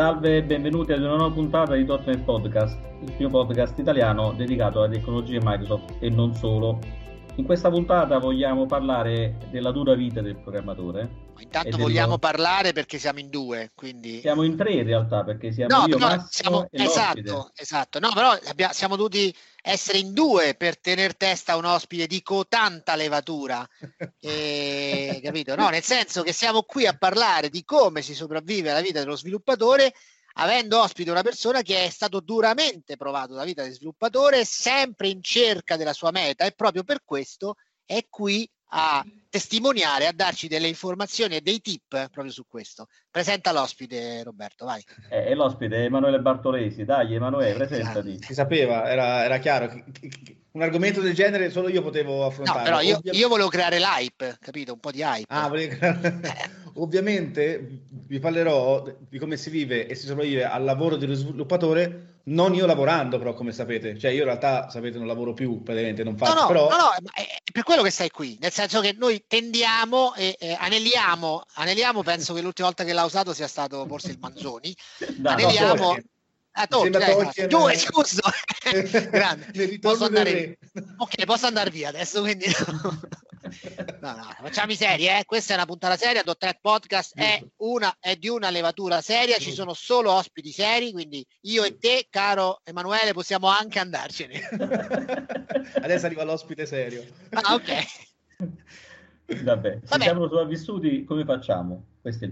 Salve e benvenuti ad una nuova puntata di .NET Podcast, il primo podcast italiano dedicato alle tecnologie Microsoft e non solo. In questa puntata vogliamo parlare della dura vita del programmatore. Intanto vogliamo parlare perché siamo in due, quindi... Siamo in tre in realtà perché siamo no, io, Massimo siamo... Esatto, esatto. No, però abbiamo... siamo dovuti essere in due per tener testa a un ospite di cotanta levatura, e, capito? No, nel senso che siamo qui a parlare di come si sopravvive alla vita dello sviluppatore avendo ospite una persona che è stato duramente provato da vita di sviluppatore, sempre in cerca della sua meta e proprio per questo è qui a testimoniare, a darci delle informazioni e dei tip proprio su questo. Presenta l'ospite, Roberto, vai. Eh, è l'ospite Emanuele Bartolesi, dai Emanuele, presentati. Si sapeva, era, era chiaro. Un argomento del genere solo io potevo affrontare. No, però io, Ovviamente... io volevo creare l'hype, capito? Un po' di hype. Ah, volevo creare... Eh. Ovviamente vi parlerò di come si vive e si sopravvive al lavoro dello sviluppatore, non io lavorando però come sapete, cioè io in realtà sapete non lavoro più praticamente, non faccio, no, no, però... No, no, è per quello che stai qui, nel senso che noi tendiamo e eh, aneliamo, aneliamo, penso che l'ultima volta che l'ha usato sia stato forse il Manzoni, no, aneliamo... No, a Tolkien, eh, due, scusa, grande. Posso andare... Ok, posso andare via adesso, quindi... No, no, facciamo i seri, eh? Questa è una puntata seria. .NET Podcast è, una, è di una levatura seria. Ci sono solo ospiti seri, quindi io e te, caro Emanuele, possiamo anche andarcene. Adesso arriva l'ospite serio. Ah, ok. Vabbè, se Vabbè. siamo sopravvissuti, come facciamo?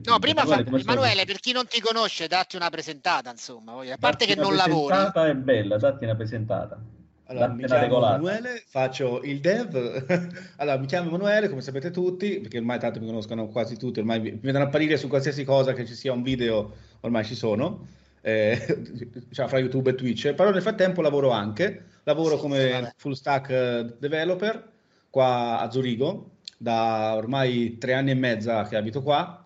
no, prima fa... Emanuele, per chi non ti conosce, datti una presentata, insomma. A parte datti che non lavori. La presentata è bella, datti una presentata. Allora, mi chiamo regolata. Emanuele, faccio il dev. allora, mi chiamo Emanuele, come sapete tutti, perché ormai tanto mi conoscono quasi tutti, ormai mi vedono apparire su qualsiasi cosa che ci sia un video, ormai ci sono, eh, diciamo fra YouTube e Twitch. Però nel frattempo lavoro anche, lavoro sì, come full stack eh, developer qua a Zurigo, da ormai tre anni e mezza che abito qua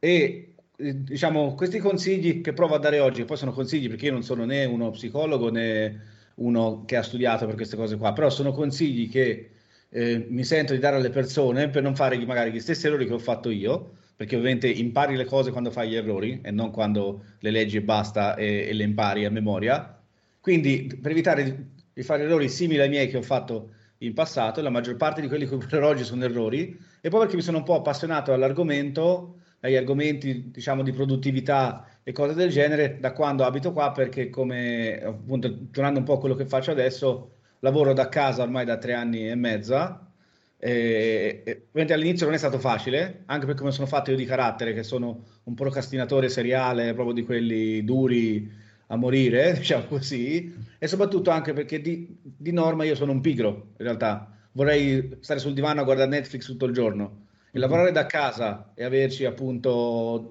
e eh, diciamo questi consigli che provo a dare oggi, poi sono consigli perché io non sono né uno psicologo né uno che ha studiato per queste cose qua, però sono consigli che eh, mi sento di dare alle persone per non fare magari gli stessi errori che ho fatto io, perché ovviamente impari le cose quando fai gli errori e non quando le leggi e basta e, e le impari a memoria. Quindi per evitare di, fare errori simili ai miei che ho fatto in passato, la maggior parte di quelli che parlerò oggi sono errori, e poi perché mi sono un po' appassionato all'argomento, agli argomenti diciamo di produttività e cose del genere da quando abito qua perché come appunto tornando un po' a quello che faccio adesso lavoro da casa ormai da tre anni e mezza e, e all'inizio non è stato facile anche per come sono fatto io di carattere che sono un procrastinatore seriale proprio di quelli duri a morire diciamo così e soprattutto anche perché di, di norma io sono un pigro in realtà. Vorrei stare sul divano a guardare Netflix tutto il giorno e lavorare da casa e averci appunto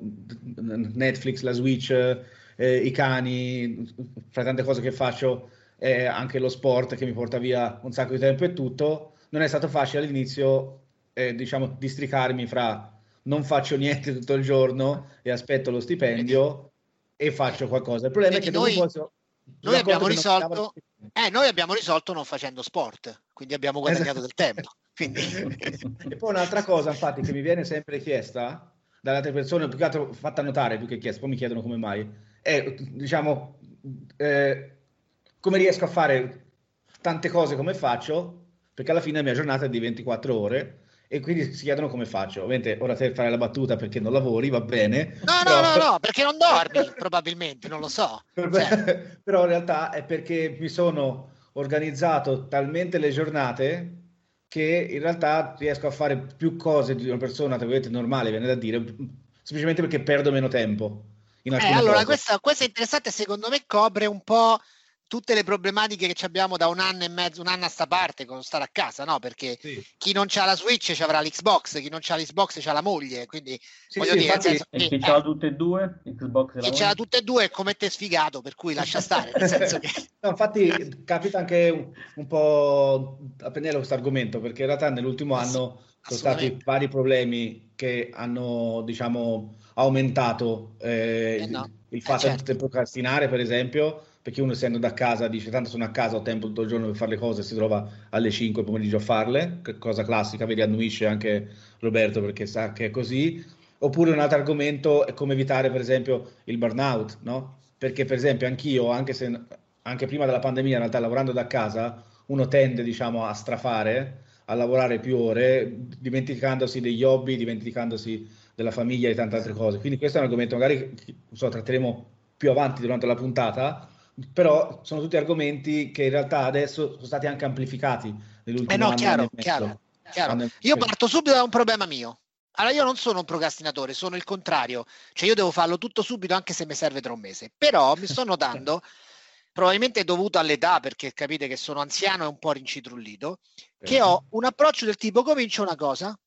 Netflix, la Switch, eh, i cani, fra tante cose che faccio, eh, anche lo sport che mi porta via un sacco di tempo e tutto, non è stato facile all'inizio, eh, diciamo, districarmi fra non faccio niente tutto il giorno e aspetto lo stipendio e faccio qualcosa. Il problema Vedi, è che noi, posso, noi abbiamo risolto, eh, noi abbiamo risolto non facendo sport, quindi abbiamo guadagnato esatto. del tempo. Quindi... e poi un'altra cosa, infatti, che mi viene sempre chiesta dalle altre persone, più che altro fatta notare più che chiesta, poi mi chiedono come mai, è diciamo eh, come riesco a fare tante cose come faccio, perché alla fine la mia giornata è di 24 ore e quindi si chiedono come faccio. Ovviamente ora te fare la battuta perché non lavori, va bene. No, però... no, no, no, perché non dormi, probabilmente, non lo so. Cioè... però in realtà è perché mi sono organizzato talmente le giornate che in realtà riesco a fare più cose di una persona, tra virgolette, normale, viene da dire, semplicemente perché perdo meno tempo. Eh, allora, questa, questa, è interessante, secondo me copre un po' tutte le problematiche che abbiamo da un anno e mezzo, un anno a sta parte con stare a casa, no? Perché sì. chi non ha la Switch ci avrà l'Xbox, chi non ha l'Xbox c'ha la moglie, quindi sì, voglio sì, dire, infatti, senso, e chi eh, ha tutte e due, Xbox e chi ce l'ha tutte e due è come te sfigato, per cui lascia stare, nel senso che... no, infatti capita anche un, un po' a prendere questo argomento, perché in realtà nell'ultimo anno sono stati vari problemi che hanno, diciamo, aumentato eh, eh no. il, il fatto eh, certo. di procrastinare, per esempio, perché uno essendo da casa dice tanto sono a casa, ho tempo tutto il giorno per fare le cose, si trova alle 5 pomeriggio a farle, cosa classica, vedi annuisce anche Roberto perché sa che è così. Oppure un altro argomento è come evitare, per esempio, il burnout, no? Perché, per esempio, anch'io, anche, se, anche prima della pandemia, in realtà lavorando da casa, uno tende, diciamo, a strafare, a lavorare più ore, dimenticandosi degli hobby, dimenticandosi della famiglia e tante altre cose. Quindi questo è un argomento, magari so, tratteremo più avanti durante la puntata, però sono tutti argomenti che in realtà adesso sono stati anche amplificati nell'ultimo eh no, anno. Chiaro, chiaro, chiaro. Io parto subito da un problema mio. Allora, io non sono un procrastinatore, sono il contrario, cioè io devo farlo tutto subito anche se mi serve tra un mese. Però mi sto notando, probabilmente dovuto all'età, perché capite che sono anziano e un po' rincitrullito, che ho un approccio del tipo comincio una cosa,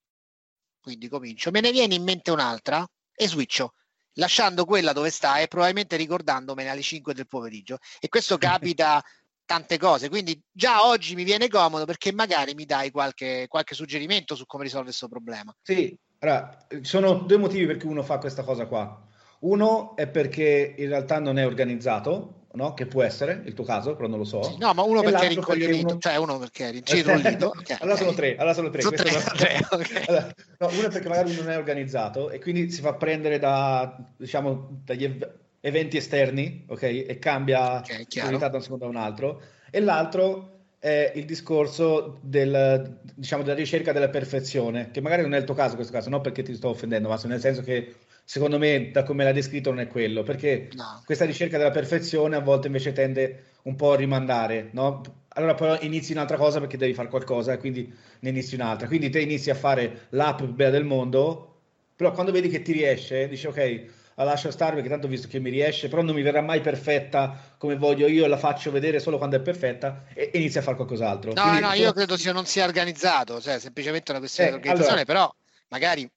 quindi comincio, me ne viene in mente un'altra e switcho, lasciando quella dove sta e probabilmente ricordandomene alle 5 del pomeriggio. E questo capita tante cose, quindi già oggi mi viene comodo perché magari mi dai qualche, qualche suggerimento su come risolvere questo problema. Sì, allora, ci sono due motivi per cui uno fa questa cosa qua. Uno è perché in realtà non è organizzato, no? che può essere il tuo caso, però non lo so. Sì, no, ma uno e perché è rincoglionito, uno... cioè uno perché è rincoglionito. okay, allora sono tre, allora sono tre. Sono tre, tre okay. allora, no, uno perché magari non è organizzato e quindi si fa prendere da, diciamo, dagli ev- eventi esterni, ok? E cambia okay, da un secondo a un altro. E l'altro è il discorso del, diciamo, della ricerca della perfezione, che magari non è il tuo caso in questo caso, non perché ti sto offendendo, ma nel senso che secondo me, da come l'ha descritto, non è quello, perché no. questa ricerca della perfezione a volte invece tende un po' a rimandare, no? Allora però inizi un'altra cosa perché devi fare qualcosa e quindi ne inizi un'altra. Quindi te inizi a fare l'app più bella del mondo, però quando vedi che ti riesce, dici ok, la lascio stare perché tanto ho visto che mi riesce, però non mi verrà mai perfetta come voglio io, la faccio vedere solo quando è perfetta e inizia a fare qualcos'altro. No, Quindi, no, io credo sia non sia organizzato, cioè semplicemente una questione eh, di organizzazione, allora, però magari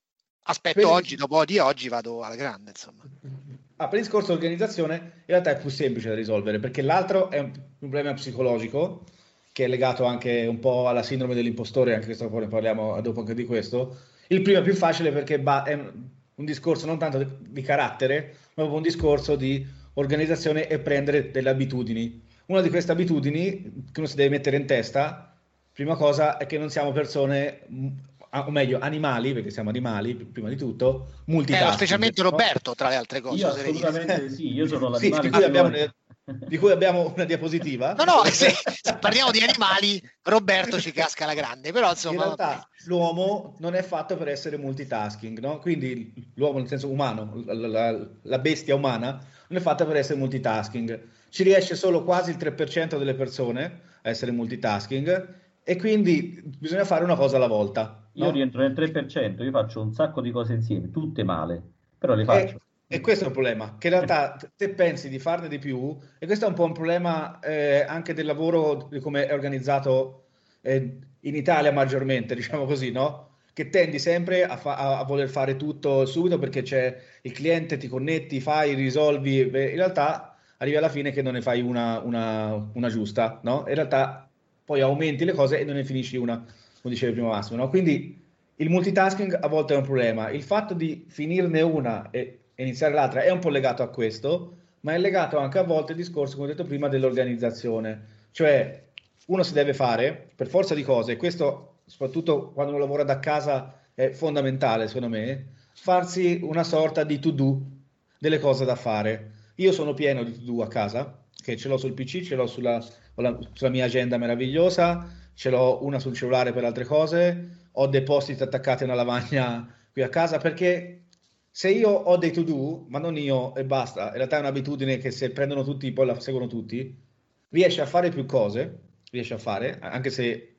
aspetto per... oggi, dopo di oggi vado alla grande, insomma. Ah, per il discorso di organizzazione in realtà è più semplice da risolvere perché l'altro è un problema psicologico che è legato anche un po' alla sindrome dell'impostore, anche questo poi ne parliamo dopo anche di questo. Il primo è più facile perché è un discorso non tanto di carattere, ma proprio un discorso di organizzazione e prendere delle abitudini. Una di queste abitudini che uno si deve mettere in testa, prima cosa, è che non siamo persone, o meglio, animali, perché siamo animali prima di tutto, multitasking. Eh, specialmente Roberto, tra le altre cose. Io assolutamente sì, io sono l'animale. Sì, di cui abbiamo di cui abbiamo una diapositiva. No, no, se, se, parliamo di animali, Roberto ci casca la grande, però insomma... In realtà l'uomo non è fatto per essere multitasking, no? Quindi l'uomo nel senso umano, la, la, la, bestia umana, non è fatta per essere multitasking. Ci riesce solo quasi il 3% delle persone a essere multitasking e quindi bisogna fare una cosa alla volta. No? Io rientro nel 3%, io faccio un sacco di cose insieme, tutte male, però le faccio. E e questo è il problema, che in realtà te pensi di farne di più, e questo è un po' un problema eh, anche del lavoro, di come è organizzato eh, in Italia maggiormente, diciamo così, no? Che tendi sempre a, fa- a, voler fare tutto subito perché c'è il cliente, ti connetti, fai, risolvi, in realtà arrivi alla fine che non ne fai una, una, una giusta, no? In realtà poi aumenti le cose e non ne finisci una, come diceva prima Massimo, no? Quindi il multitasking a volte è un problema, il fatto di finirne una e iniziare l'altra è un po' legato a questo, ma è legato anche a volte al discorso, come ho detto prima, dell'organizzazione. Cioè, uno si deve fare, per forza di cose, e questo soprattutto quando uno lavora da casa è fondamentale, secondo me, farsi una sorta di to-do delle cose da fare. Io sono pieno di to-do a casa, che ce l'ho sul PC, ce l'ho sulla, sulla mia agenda meravigliosa, ce l'ho una sul cellulare per altre cose, ho dei post-it attaccati a una lavagna qui a casa, perché se io ho dei to do, ma non io e basta, in realtà è un'abitudine che se prendono tutti poi la seguono tutti, riesci a fare più cose, riesci a fare, anche se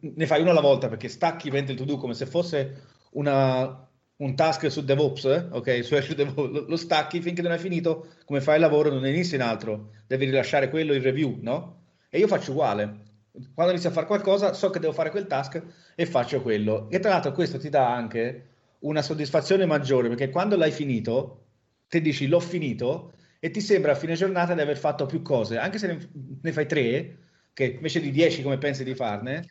ne fai una alla volta perché stacchi mentre il to do come se fosse una, un task su DevOps, eh? ok? Su DevOps, lo, lo, stacchi finché non hai finito, come fai il lavoro non inizi in altro, devi rilasciare quello in review, no? E io faccio uguale. Quando inizio a fare qualcosa so che devo fare quel task e faccio quello. E tra l'altro questo ti dà anche una soddisfazione maggiore perché quando l'hai finito, ti dici l'ho finito e ti sembra a fine giornata di aver fatto più cose, anche se ne, ne fai tre, che invece di dieci come pensi di farne,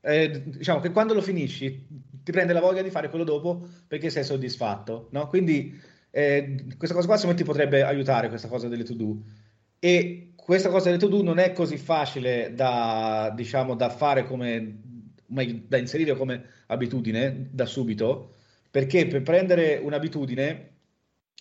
eh, diciamo che quando lo finisci ti prende la voglia di fare quello dopo perché sei soddisfatto, no? Quindi eh, questa cosa qua secondo me ti potrebbe aiutare, questa cosa delle to-do. E questa cosa delle to-do non è così facile da, diciamo, da fare come, da inserire come abitudine da subito, perché per prendere un'abitudine,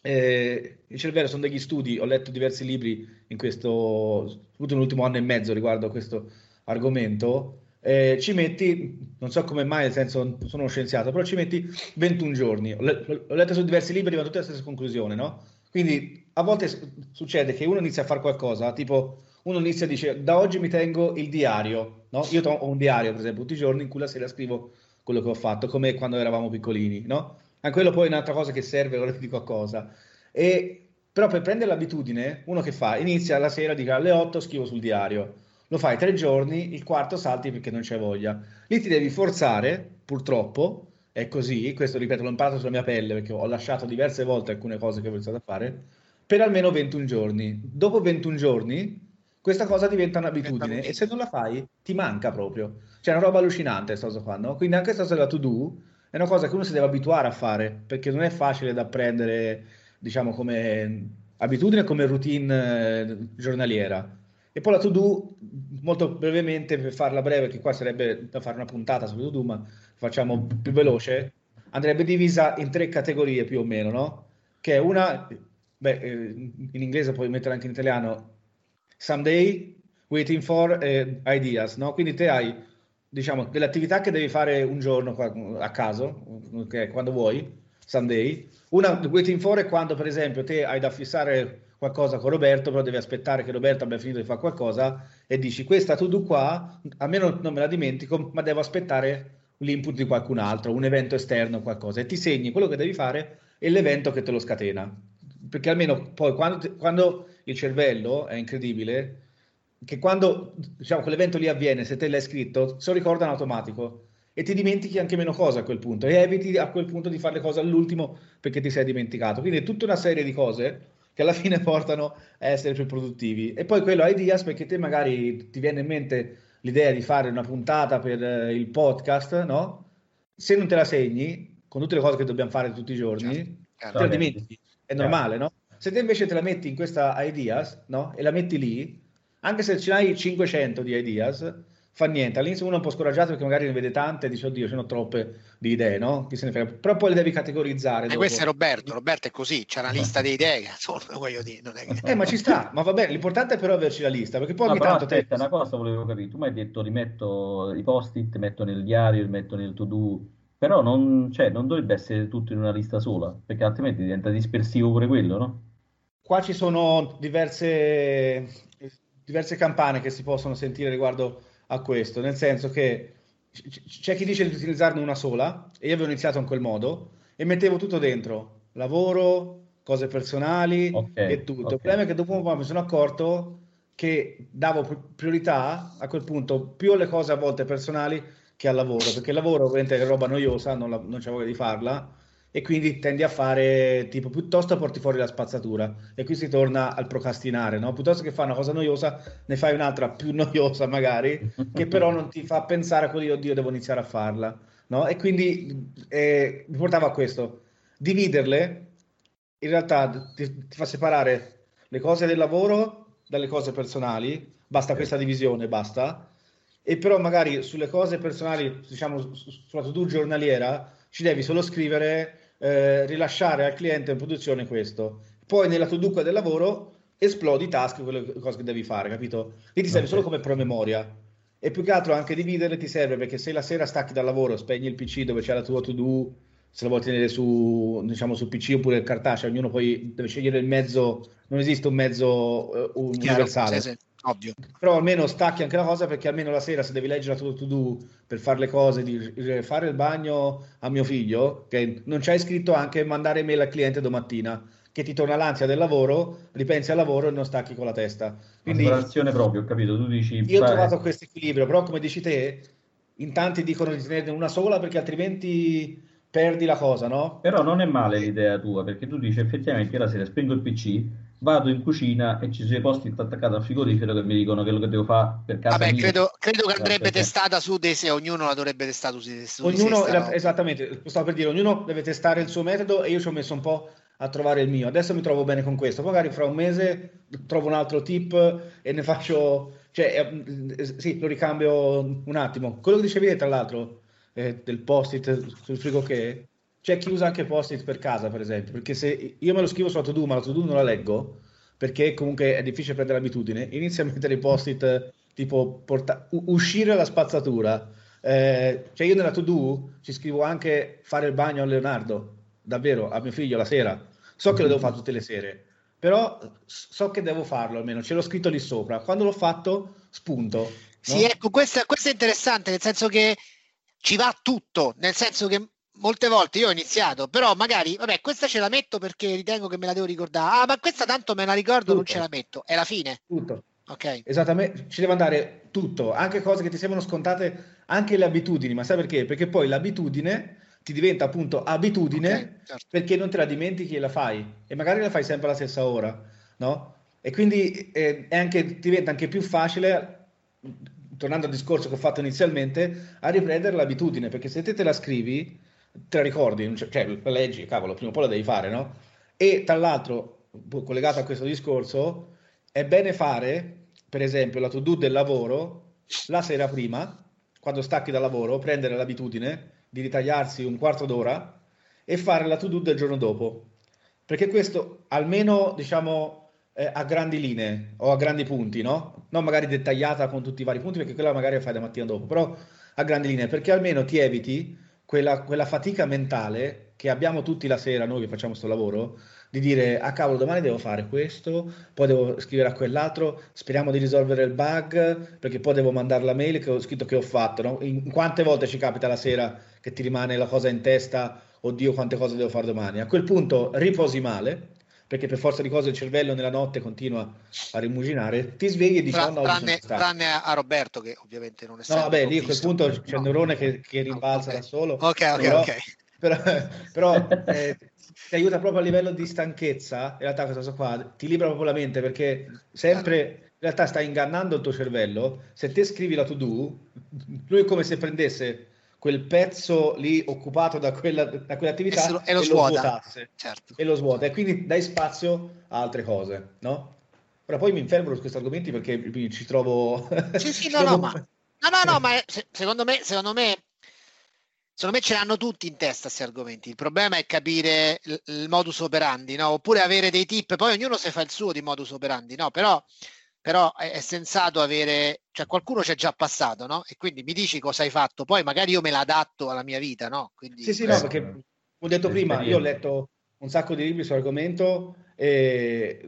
eh, il cervello sono degli studi, ho letto diversi libri in questo, soprattutto nell'ultimo anno e mezzo riguardo a questo argomento, eh, ci metti, non so come mai, nel senso sono uno scienziato, però ci metti 21 giorni. Ho, letto, su diversi libri, arrivano tutte alla stessa conclusione, no? Quindi a volte succede che uno inizia a fare qualcosa, tipo uno inizia a dire da oggi mi tengo il diario, no? Io ho un diario, per esempio, tutti i giorni in cui la sera scrivo quello che ho fatto, come quando eravamo piccolini, no? Anche quello poi è un'altra cosa che serve, ora ti dico cosa. E, però per prendere l'abitudine, uno che fa? Inizia la sera, dice alle 8 scrivo sul diario. Lo fai tre giorni, il quarto salti perché non c'è voglia. Lì ti devi forzare, purtroppo, è così, questo ripeto l'ho imparato sulla mia pelle perché ho lasciato diverse volte alcune cose che ho iniziato a fare, per almeno 21 giorni. Dopo 21 giorni questa cosa diventa un'abitudine e se non la fai ti manca proprio. Cioè è una roba allucinante questa cosa qua, no? Quindi anche questa cosa della to-do è una cosa che uno si deve abituare a fare perché non è facile da prendere, diciamo, come abitudine, come routine eh, giornaliera. E poi la to-do, molto brevemente, per farla breve, che qua sarebbe da fare una puntata sulla to-do, ma facciamo più veloce, andrebbe divisa in tre categorie più o meno, no? Che è una, beh, eh, in inglese puoi mettere anche in italiano, someday waiting for eh, ideas, no? Quindi te hai, diciamo, delle attività che devi fare un giorno a caso, okay, quando vuoi, someday. Una waiting for è quando, per esempio, te hai da fissare qualcosa con Roberto, però devi aspettare che Roberto abbia finito di fare qualcosa e dici questa to do qua, almeno non me la dimentico, ma devo aspettare l'input di qualcun altro, un evento esterno, qualcosa, e ti segni quello che devi fare e l'evento che te lo scatena. Perché almeno poi quando, quando il cervello è incredibile che quando diciamo, quell'evento lì avviene, se te l'hai scritto, se lo ricorda in automatico e ti dimentichi anche meno cose a quel punto e eviti a quel punto di fare le cose all'ultimo perché ti sei dimenticato. Quindi è tutta una serie di cose che alla fine portano a essere più produttivi. E poi quello ideas perché te magari ti viene in mente l'idea di fare una puntata per eh, il podcast, no? Se non te la segni, con tutte le cose che dobbiamo fare tutti i giorni, certo. te la dimentichi. È normale, no? Se te invece te la metti in questa ideas, no? E la metti lì, anche se ce n'hai 500 di ideas, fa niente. All'inizio uno è un po' scoraggiato perché magari ne vede tante e dice, oddio, ce ne ho troppe di idee, no? Chi se ne frega. Però poi le devi categorizzare. E questo è Roberto, Roberto è così, c'è una lista di idee, insomma, voglio dire. Non è che... Eh, ma ci sta, ma va bene, l'importante è però averci la lista, perché poi no, ogni tanto... Aspetta, te... una cosa volevo capire, tu mi hai detto rimetto i post-it, metto nel diario, li metto nel to-do, però non, cioè, non dovrebbe essere tutto in una lista sola, perché altrimenti diventa dispersivo pure quello, no? Qua ci sono diverse, diverse campane che si possono sentire riguardo a questo, nel senso che c'è chi dice di utilizzarne una sola e io avevo iniziato in quel modo e mettevo tutto dentro, lavoro, cose personali okay, e tutto. Okay. Il problema è che dopo un po' mi sono accorto che davo priorità a quel punto più alle cose a volte personali che al lavoro, perché il lavoro ovviamente è roba noiosa, non, la, non c'è voglia di farla e quindi tendi a fare tipo piuttosto porti fuori la spazzatura. E qui si torna al procrastinare, no? Piuttosto che fare una cosa noiosa, ne fai un'altra più noiosa magari, che però non ti fa pensare a quello, oddio, devo iniziare a farla, no? E quindi eh, mi portava a questo, dividerle in realtà ti, ti, fa separare le cose del lavoro dalle cose personali, basta questa divisione, basta, e però magari sulle cose personali, diciamo sulla to-do giornaliera, ci devi solo scrivere eh, rilasciare al cliente in produzione questo. Poi nella to-do del lavoro esplodi i task, quelle cose che devi fare, capito? Lì ti serve okay. solo come promemoria. E più che altro anche dividerle ti serve perché se la sera stacchi dal lavoro, spegni il PC dove c'è la tua to-do, se la vuoi tenere su, diciamo, su PC oppure il cartaceo, ognuno poi deve scegliere il mezzo, non esiste un mezzo uh, universale. Chiaro, sì, sì ovvio. Però almeno stacchi anche la cosa perché almeno la sera se devi leggere la tua to-do per fare le cose, di fare il bagno a mio figlio, che non c'hai scritto anche mandare mail al cliente domattina, che ti torna l'ansia del lavoro, ripensi al lavoro e non stacchi con la testa. Quindi, separazione proprio, ho capito, tu dici... Io ho trovato questo equilibrio, però come dici te, in tanti dicono di tenerne una sola perché altrimenti perdi la cosa, no? Però non è male l'idea tua, perché tu dici effettivamente io la sera spengo il PC, vado in cucina e ci sono i posti attaccati al frigorifero che mi dicono quello che devo fare per casa Vabbè, mia. credo, credo che andrebbe perché... testata su di sé, ognuno la dovrebbe testare su di sé. Ognuno, no? esattamente, stavo per dire, ognuno deve testare il suo metodo e io ci ho messo un po' a trovare il mio. Adesso mi trovo bene con questo, magari fra un mese trovo un altro tip e ne faccio, cioè, eh, sì, lo ricambio un attimo. Quello che dicevi tra l'altro, eh, del post-it sul frigo che c'è chi usa anche post-it per casa, per esempio, perché se io me lo scrivo sulla to-do, ma la to-do non la leggo, perché comunque è difficile prendere l'abitudine, inizio a mettere i post-it tipo porta- uscire dalla spazzatura. Eh, cioè io nella to-do ci scrivo anche fare il bagno a Leonardo, davvero, a mio figlio la sera. So che lo devo fare tutte le sere, però so che devo farlo almeno, ce l'ho scritto lì sopra. Quando l'ho fatto, spunto. No? Sì, ecco, questo, questo è interessante, nel senso che ci va tutto, nel senso che molte volte io ho iniziato, però magari, vabbè, questa ce la metto perché ritengo che me la devo ricordare. Ah, ma questa tanto me la ricordo, tutto. non ce la metto. È la fine. Tutto. Ok. Esattamente, ci deve andare tutto, anche cose che ti sembrano scontate, anche le abitudini, ma sai perché? Perché poi l'abitudine ti diventa appunto abitudine okay, certo. perché non te la dimentichi e la fai e magari la fai sempre alla stessa ora, no? E quindi eh, anche, diventa anche più facile, tornando al discorso che ho fatto inizialmente, a riprendere l'abitudine, perché se te te la scrivi, te la ricordi, cioè la leggi, cavolo, prima o poi la devi fare, no? E tra l'altro, collegato a questo discorso, è bene fare, per esempio, la to-do del lavoro la sera prima, quando stacchi dal lavoro, prendere l'abitudine di ritagliarsi un quarto d'ora e fare la to-do del giorno dopo. Perché questo, almeno, diciamo, eh, a grandi linee o a grandi punti, no? Non magari dettagliata con tutti i vari punti, perché quella magari la fai da mattina dopo, però a grandi linee, perché almeno ti eviti quella, quella, fatica mentale che abbiamo tutti la sera, noi che facciamo questo lavoro, di dire, ah cavolo, domani devo fare questo, poi devo scrivere a quell'altro, speriamo di risolvere il bug, perché poi devo mandare la mail che ho scritto che ho fatto. No? In quante volte ci capita la sera che ti rimane la cosa in testa, oddio quante cose devo fare domani? A quel punto riposi male, perché per forza di cose il cervello nella notte continua a rimuginare, ti svegli e dici Tra, oh no, tranne, tranne, a Roberto che ovviamente non è No, vabbè, lì a quel punto c'è no. il neurone che, che rimbalza okay. da solo. Ok, ok, però, ok. Però, però eh, ti aiuta proprio a livello di stanchezza, in realtà questa cosa qua ti libera proprio la mente perché sempre in realtà stai ingannando il tuo cervello, se te scrivi la to do, lui è come se prendesse quel pezzo lì occupato da, quella, da quell'attività e, lo, e lo, e lo svuotasse certo. e lo svuota e quindi dai spazio a altre cose, no? Ora poi mi infermo su questi argomenti perché ci trovo... Sì, sì, no, no, ma, no, no, no, ma secondo me, secondo me secondo me ce l'hanno tutti in testa questi argomenti. Il problema è capire il, il modus operandi, no? Oppure avere dei tip, poi ognuno si fa il suo di modus operandi, no? Però però è, è, sensato avere, cioè qualcuno ci è già passato, no? E quindi mi dici cosa hai fatto, poi magari io me l'adatto alla mia vita, no? Quindi, sì, sì, no, perché ho detto prima, io ho letto un sacco di libri sull'argomento e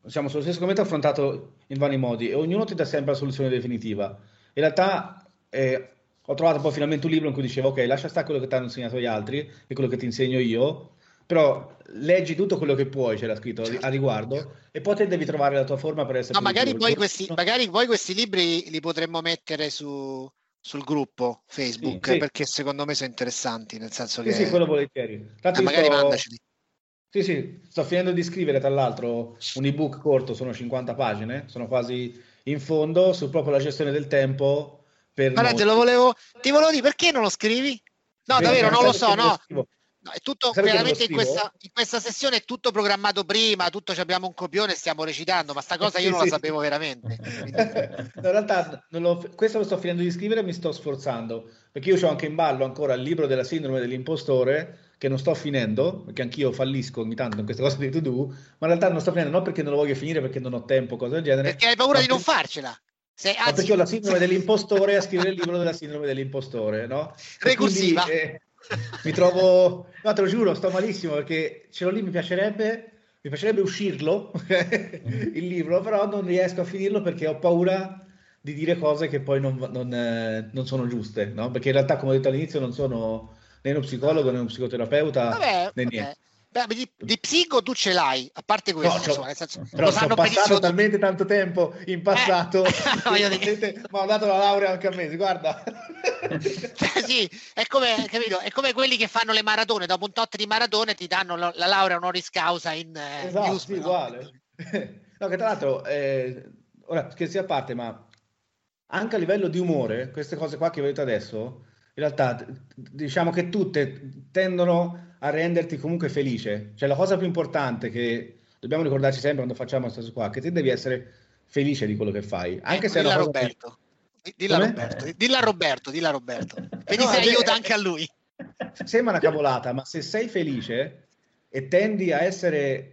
diciamo, sullo stesso argomento affrontato in vari modi e ognuno ti dà sempre la soluzione definitiva. In realtà eh, ho trovato poi finalmente un libro in cui dicevo ok, lascia stare quello che ti hanno insegnato gli altri e quello che ti insegno io però leggi tutto quello che puoi, c'era scritto certo. a riguardo, e poi te devi trovare la tua forma per essere... No, magari poi, questi, magari poi, questi, libri li potremmo mettere su, sul gruppo Facebook, sì, perché secondo me sono interessanti, nel senso che... Sì, sì, quello volentieri. Ah, magari sto... mandaceli. Sì, sì, sto finendo di scrivere tra l'altro un ebook corto, sono 50 pagine, sono quasi in fondo, su proprio la gestione del tempo. Per Guarda, te lo volevo, ti volevo dire, perché non lo scrivi? No, Beh, davvero, non lo so, no. No, è tutto veramente in questa, in questa, sessione è tutto programmato prima, tutto abbiamo un copione, stiamo recitando, ma sta cosa io sì, non sì. la sapevo veramente. in realtà lo, questo lo sto finendo di scrivere e mi sto sforzando, perché io ho anche in ballo ancora il libro della sindrome dell'impostore che non sto finendo, perché anch'io fallisco ogni tanto in queste cose di to-do, ma in realtà non sto finendo non perché non lo voglio finire, perché non ho tempo, cose del genere. Perché hai paura di non farcela. Se, anzi... perché ho la sindrome dell'impostore a scrivere il libro della sindrome dell'impostore, no? Recursiva. Quindi, eh, mi trovo, no, te lo giuro, sto malissimo perché ce l'ho lì, mi piacerebbe, mi piacerebbe uscirlo il libro, però non riesco a finirlo perché ho paura di dire cose che poi non, non, eh, non sono giuste, no? Perché in realtà, come ho detto all'inizio, non sono né uno psicologo né uno psicoterapeuta Vabbè, né niente. Beh, di, di, psico tu ce l'hai, a parte questo, no, insomma, nel senso, però ho passato talmente tanto tempo in passato, eh, che, ma ho dato la laurea anche a me, guarda. cioè, sì, è come, capito? è come quelli che fanno le maratone, dopo un tot di maratone ti danno la, la laurea honoris causa in eh, esatto, news, sì, no? uguale. no, che tra l'altro, eh, ora scherzi a parte, ma anche a livello di umore, queste cose qua che vedete adesso, in realtà diciamo che tutte tendono a renderti comunque felice. Cioè la cosa più importante che dobbiamo ricordarci sempre quando facciamo questa cosa qua, che te devi essere felice di quello che fai. Anche se dilla Roberto. Che... Dilla Roberto, dilla Roberto, dilla Roberto. Che no, ti aiuta anche a lui. sembra una cavolata, ma se sei felice e tendi a essere...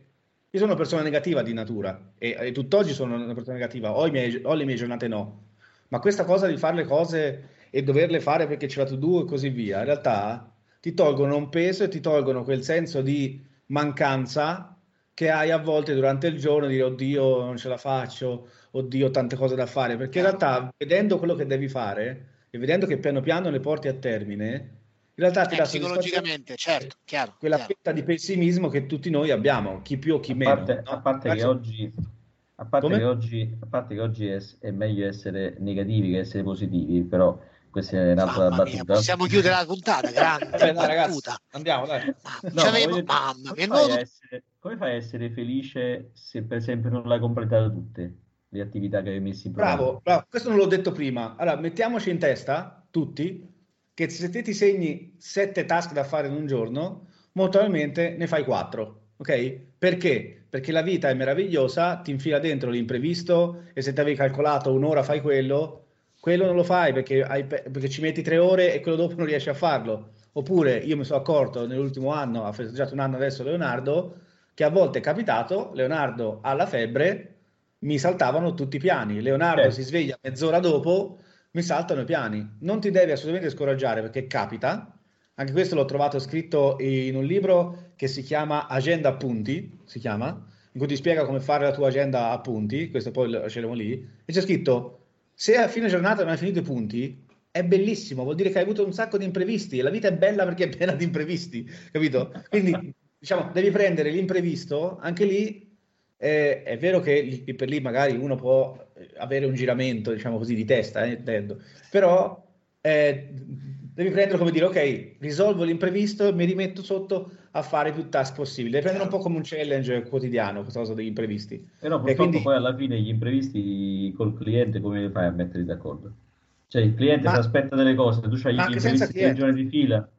Io sono una persona negativa di natura e, e tutt'oggi sono una persona negativa, ho, miei, ho le mie giornate no, ma questa cosa di fare le cose e doverle fare perché c'è la to-do e così via, in realtà ti tolgono un peso e ti tolgono quel senso di mancanza che hai a volte durante il giorno, dire oddio non ce la faccio, oddio tante cose da fare, perché in realtà vedendo quello che devi fare e vedendo che piano piano le porti a termine, in realtà ti eh, dà psicologicamente, certo, chiaro, quella chiaro. fetta di pessimismo che tutti noi abbiamo, chi più o chi a meno. Parte, no? A parte che oggi, a parte che oggi, a parte che oggi è, è, meglio essere negativi che essere positivi, però questa è un'altra mamma battuta. Mia, possiamo chiudere la puntata, grande Vabbè, dai, ragazzi, andiamo, dai. No, no, mamma come, fai essere, come fai a essere felice se per esempio non l'hai completate tutte le attività che hai messo in programma? Bravo, bravo, questo non l'ho detto prima. Allora, mettiamoci in testa, tutti, che se te ti segni sette task da fare in un giorno, molto probabilmente ne fai quattro, ok? Perché? Perché la vita è meravigliosa, ti infila dentro l'imprevisto e se ti avevi calcolato un'ora fai quello, quello non lo fai perché, hai, perché ci metti tre ore e quello dopo non riesci a farlo. Oppure io mi sono accorto nell'ultimo anno, ha festeggiato un anno adesso Leonardo, che a volte è capitato, Leonardo ha la febbre, mi saltavano tutti i piani. Leonardo eh. si sveglia mezz'ora dopo, mi saltano i piani. Non ti devi assolutamente scoraggiare perché capita. Anche questo l'ho trovato scritto in un libro che si chiama Agenda Appunti, si chiama, in cui ti spiega come fare la tua agenda a punti, questo poi lo lasceremo lì, e c'è scritto se a fine giornata non hai finito i punti, è bellissimo, vuol dire che hai avuto un sacco di imprevisti e la vita è bella perché è piena di imprevisti, capito? Quindi diciamo, devi prendere l'imprevisto, anche lì eh, è vero che lì per lì magari uno può avere un giramento, diciamo così, di testa, eh, però eh, devi prendere come dire, ok, risolvo l'imprevisto e mi rimetto sotto a fare più task possibile. Devi prendere un po' come un challenge quotidiano, questa cosa degli imprevisti. Però purtroppo quindi... poi alla fine gli imprevisti col cliente come fai a metterli d'accordo? Cioè il cliente ma... si aspetta delle cose, tu hai gli imprevisti tre giorni di fila.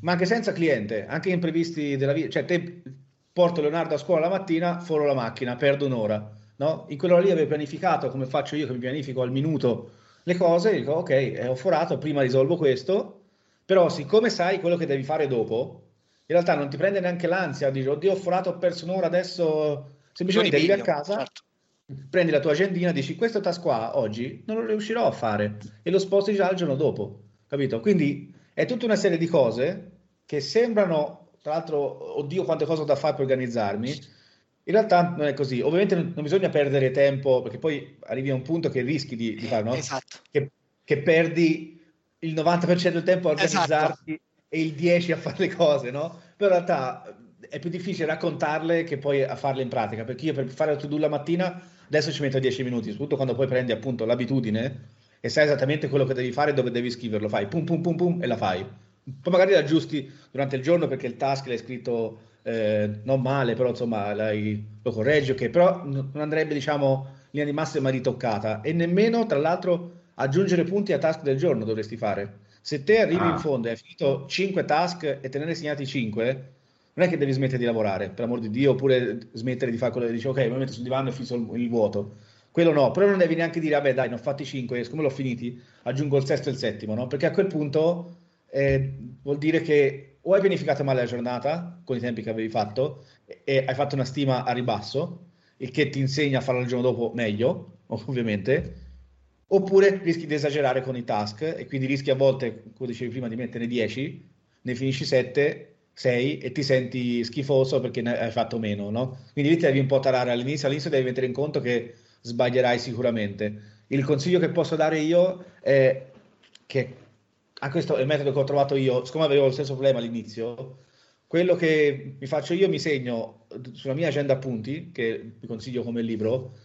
Ma anche senza cliente, anche gli imprevisti della vita. Cioè te porto Leonardo a scuola la mattina, foro la macchina, perdo un'ora. No? In quell'ora lì avevo pianificato, come faccio io che mi pianifico al minuto le cose, dico ok, eh, ho forato, prima risolvo questo, però siccome sai quello che devi fare dopo, in realtà non ti prende neanche l'ansia, dici oddio ho forato, ho perso un'ora, adesso semplicemente arrivi a casa, certo. prendi la tua agendina, dici questo task qua oggi non lo riuscirò a fare e lo sposti già il giorno dopo, capito? Quindi è tutta una serie di cose che sembrano, tra l'altro, oddio quante cose ho da fare per organizzarmi, in realtà non è così. Ovviamente non, bisogna perdere tempo, perché poi arrivi a un punto che rischi di, di fare, no? Esatto. Che, che, perdi il 90% del tempo a organizzarti esatto. E il 10% a fare le cose, no? Però in realtà è più difficile raccontarle che poi a farle in pratica, perché io per fare la to-do la mattina adesso ci metto 10 minuti, soprattutto quando poi prendi appunto l'abitudine e sai esattamente quello che devi fare e dove devi scriverlo, fai pum pum pum pum e la fai. Poi magari la aggiusti durante il giorno perché il task l'hai scritto eh, non male, però insomma lo correggi, ok, però non andrebbe diciamo in linea di massima ritoccata e nemmeno tra l'altro aggiungere punti a task del giorno dovresti fare. Se te arrivi ah. in fondo e hai finito 5 task e te ne hai segnati 5, non è che devi smettere di lavorare, per amor di Dio, oppure smettere di fare quello che dici, ok, mi metto sul divano e fisso il, il vuoto. Quello no, però non devi neanche dire, vabbè dai, ne ho fatti 5, siccome l'ho finiti, aggiungo il sesto e il settimo, no? Perché a quel punto eh, vuol dire che o hai pianificato male la giornata con i tempi che avevi fatto e, e hai fatto una stima a ribasso, il che ti insegna a farlo il giorno dopo meglio, ovviamente, oppure rischi di esagerare con i task e quindi rischi a volte, come dicevi prima, di mettere 10, ne finisci 7, 6 e ti senti schifoso perché ne hai fatto meno, no? Quindi lì ti devi un po' tarare all'inizio, all'inizio devi mettere in conto che sbaglierai sicuramente. Il consiglio che posso dare io è che ah, questo è il metodo che ho trovato io, siccome avevo lo stesso problema all'inizio, quello che mi faccio io mi segno sulla mia agenda appunti, che vi consiglio come libro,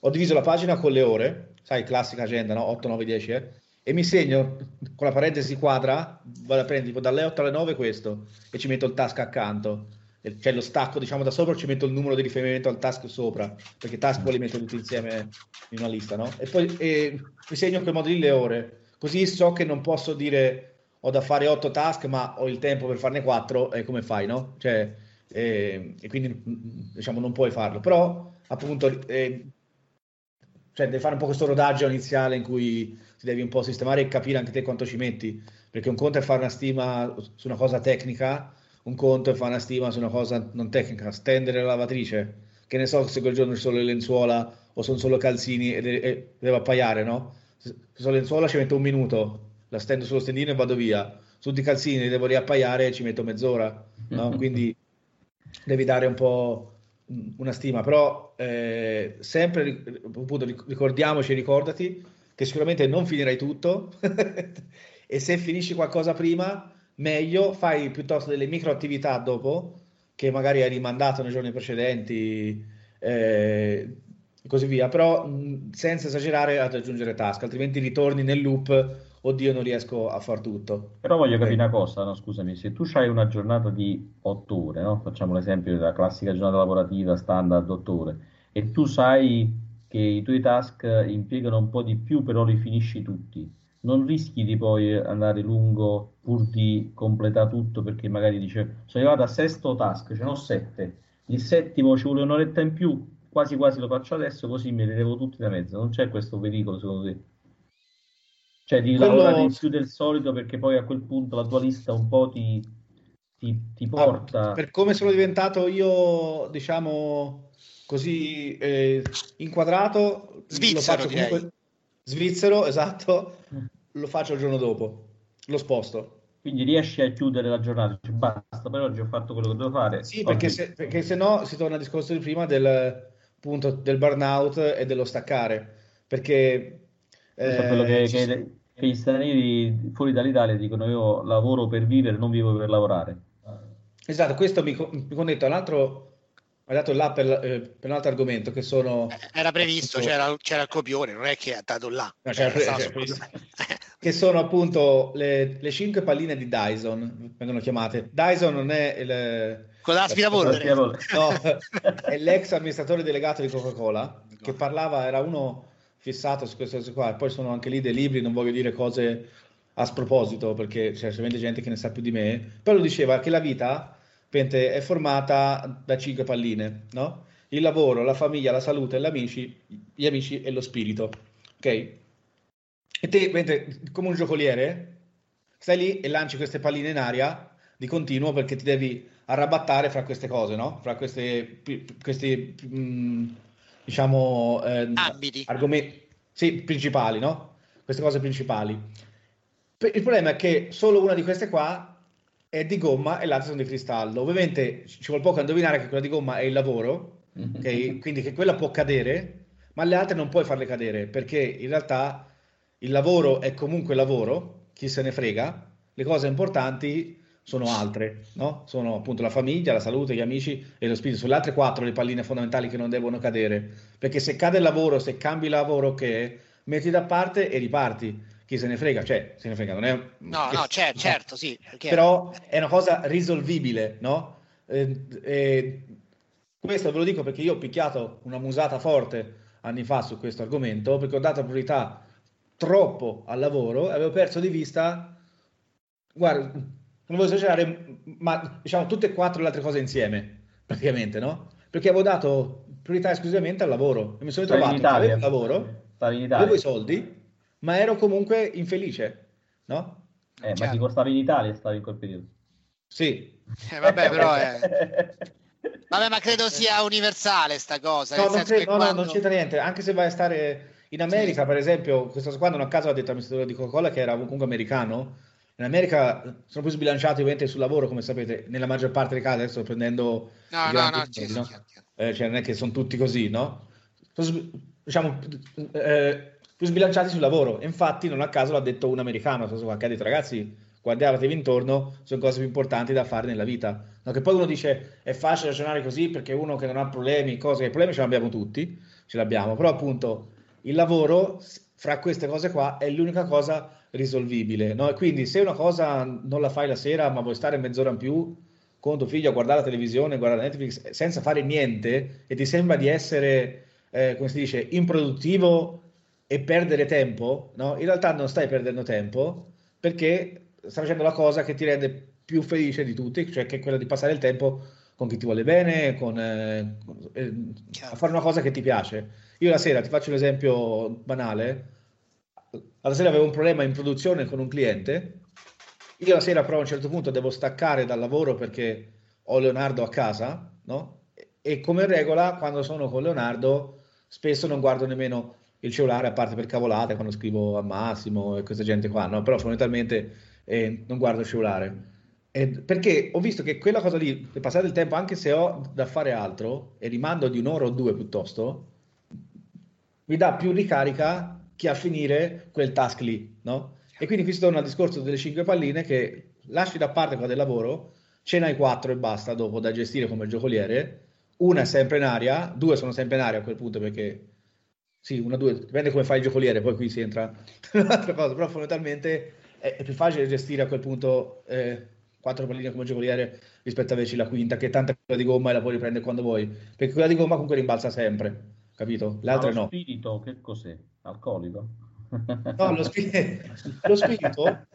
ho diviso la pagina con le ore, sai, classica agenda, no? 8, 9, 10, eh? e mi segno con la parentesi quadra, vado a prendere tipo dalle 8 alle 9 questo, e ci metto il task accanto, cioè lo stacco diciamo da sopra, ci metto il numero di riferimento al task sopra, perché task poi li metto tutti insieme in una lista, no? E poi e mi segno in quel modo lì le ore Così so che non posso dire ho da fare otto task, ma ho il tempo per farne quattro, e come fai, no? Cioè, eh, e quindi diciamo non puoi farlo. Però appunto eh, cioè, devi fare un po' questo rodaggio iniziale in cui ti devi un po' sistemare e capire anche te quanto ci metti. perché un conto è fare una stima su una cosa tecnica, un conto è fare una stima su una cosa non tecnica, stendere la lavatrice, che ne so se quel giorno ci sono le lenzuola o sono solo calzini e, de- e devo appaiare, no? Se sono lenzuola ci metto un minuto, la stendo sullo stendino e vado via. Su tutti i calzini devo riappaiare e ci metto mezz'ora, no? Quindi devi dare un po' una stima, però eh, sempre appunto, ricordiamoci ricordati che sicuramente non finirai tutto e se finisci qualcosa prima, meglio, fai piuttosto delle micro attività dopo che magari hai rimandato nei giorni precedenti eh, e così via, però mh, senza esagerare ad aggiungere task, altrimenti ritorni nel loop oddio non riesco a far tutto. Però voglio capire una cosa, no, scusami, se tu hai una giornata di 8 ore, no? facciamo l'esempio della classica giornata lavorativa standard 8 ore, e tu sai che i tuoi task impiegano un po' di più, però li finisci tutti, non rischi di poi andare lungo pur di completare tutto perché magari dice sono arrivato a sesto task, ce n'ho sette, il settimo ci vuole un'oretta in più, quasi quasi lo faccio adesso così me li levo tutti da mezzo, non c'è questo pericolo secondo te? Cioè di Quello... lavorare di più del solito perché poi a quel punto la tua lista un po' ti, ti, ti ah, porta... Ah, per come sono diventato io, diciamo, così eh, inquadrato... Svizzero, lo comunque... Svizzero, esatto, lo faccio il giorno dopo, lo sposto. Quindi riesci a chiudere la giornata, cioè, basta, per oggi ho fatto quello che devo fare. Sì, perché se, perché se, no si torna al discorso di prima del, appunto, del burnout e dello staccare, perché... Eh, quello che, che, che gli stranieri fuori dall'Italia dicono io lavoro per vivere, non vivo per lavorare. Esatto, questo mi, mi connetto a un altro hai dato là per, eh, per, un altro argomento che sono... Era previsto, c'era, c'era, il copione, non è che ha dato là. No, pre- che sono appunto le, le, cinque palline di Dyson, vengono chiamate. Dyson non è il... Con l'aspirapolvere? No, è l'ex amministratore delegato di Coca-Cola, che parlava, era uno fissato su queste cose qua. E poi sono anche lì dei libri, non voglio dire cose a sproposito perché c'è certamente gente che ne sa più di me, però diceva che la vita è formata da cinque palline, no? Il lavoro, la famiglia, la salute, gli amici, gli amici e lo spirito, ok? E te, mentre, come un giocoliere, stai lì e lanci queste palline in aria di continuo perché ti devi arrabattare fra queste cose, no? Fra queste, questi, mh, mm, diciamo, eh, ambiti. Argomenti, sì, principali, no? Queste cose principali. Il problema è che solo una di queste qua è di gomma e l'altra sono di cristallo. Ovviamente ci vuole poco a indovinare che quella di gomma è il lavoro, okay? quindi che quella può cadere, ma le altre non puoi farle cadere perché in realtà il lavoro è comunque lavoro, chi se ne frega, le cose importanti sono altre, no? Sono appunto la famiglia, la salute, gli amici e lo spirito. Sono le altre quattro le palline fondamentali che non devono cadere. Perché se cade il lavoro, se cambi lavoro che metti da parte e riparti. Chi se ne frega, cioè, se ne frega, non è... No, no, cer- certo, sì. Perché... Però è una cosa risolvibile, no? Eh, eh, questo ve lo dico perché io ho picchiato una musata forte anni fa su questo argomento, perché ho dato priorità troppo al lavoro e avevo perso di vista, guarda, non voglio esagerare, ma diciamo tutte e quattro le altre cose insieme, praticamente, no? Perché avevo dato priorità esclusivamente al lavoro e mi sono ritrovato che avevo il lavoro, avevo i soldi, ma ero comunque infelice, no? Eh, ma ti costavi in Italia stavi in quel periodo? Sì. Eh, vabbè, però è... Vabbè, ma credo sia universale sta cosa. No, non, credo, no, quando... no, non c'entra niente. Anche se vai a stare in America, sì. per esempio, questa qua non a caso ha detto l'amministratore di Coca-Cola che era comunque americano, in America sono più sbilanciati ovviamente sul lavoro, come sapete, nella maggior parte dei casi, adesso prendendo... No, no, no, sì, no? Eh, cioè non è che sono tutti così, no? Sono, diciamo, eh, più sbilanciati sul lavoro. Infatti non a caso l'ha detto un americano, che ha detto ragazzi, guardatevi intorno, sono cose più importanti da fare nella vita. No, che poi uno dice è facile ragionare così perché uno che non ha problemi, cose che problemi ce l'abbiamo tutti, ce l'abbiamo, però appunto il lavoro fra queste cose qua è l'unica cosa risolvibile. No? E quindi se una cosa non la fai la sera, ma vuoi stare mezz'ora in più con tuo figlio a guardare la televisione, guardare Netflix senza fare niente e ti sembra di essere, eh, come si dice, improduttivo e perdere tempo, no? in realtà non stai perdendo tempo perché stai facendo la cosa che ti rende più felice di tutti, cioè che è quella di passare il tempo con chi ti vuole bene, con, eh, eh, a fare una cosa che ti piace. Io la sera ti faccio un esempio banale, la sera avevo un problema in produzione con un cliente io la sera però a un certo punto devo staccare dal lavoro perché ho Leonardo a casa, no? E come regola, quando sono con Leonardo, spesso non guardo nemmeno il cellulare, a parte per cavolate, quando scrivo a Massimo e questa gente qua, no? Però fondamentalmente eh, non guardo il cellulare. Eh, perché ho visto che quella cosa lì, per passare il tempo, anche se ho da fare altro, e rimando di un'ora o due piuttosto, mi dà più ricarica che a finire quel task lì, no? E quindi qui si torna al discorso delle cinque palline che lasci da parte quella del lavoro, ce n'hai quattro e basta dopo da gestire come giocoliere, una è sempre in aria, due sono sempre in aria a quel punto perché sì, una, due, dipende come fai il giocoliere, poi qui si entra un'altra cosa, però fondamentalmente è, è, più facile gestire a quel punto eh, quattro palline come giocoliere rispetto a invece la quinta, che tanta quella di gomma e la puoi riprendere quando vuoi, perché quella di gomma comunque rimbalza sempre, capito? Le altre lo no. spirito che cos'è? Alcolico? No, lo, spirito, lo spirito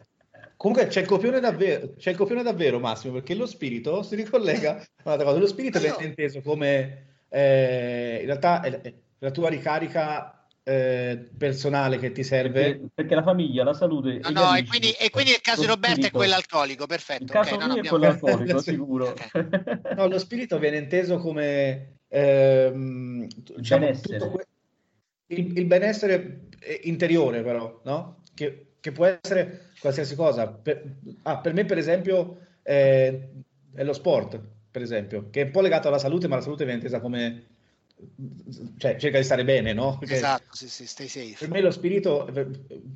Comunque c'è il, copione davvero, c'è il copione davvero, Massimo, perché lo spirito si ricollega a un'altra cosa. Lo spirito viene inteso come eh, in realtà è, è la tua ricarica eh, personale che ti serve. Perché, perché, la famiglia, la salute. No, no, e quindi, e quindi, il caso di Roberto spirito, è quello alcolico, perfetto. Il caso okay, mio è quello alcolico, sicuro. no, lo spirito viene inteso come ehm, diciamo, que- il, il, benessere interiore, però, no? Che, che può essere qualsiasi cosa. Per, ah, per me, per esempio, eh, è lo sport, per esempio, che è un po' legato alla salute, ma la salute viene intesa come cioè cerca di stare bene, no? Perché esatto, sì, sì, stay safe. Per me lo spirito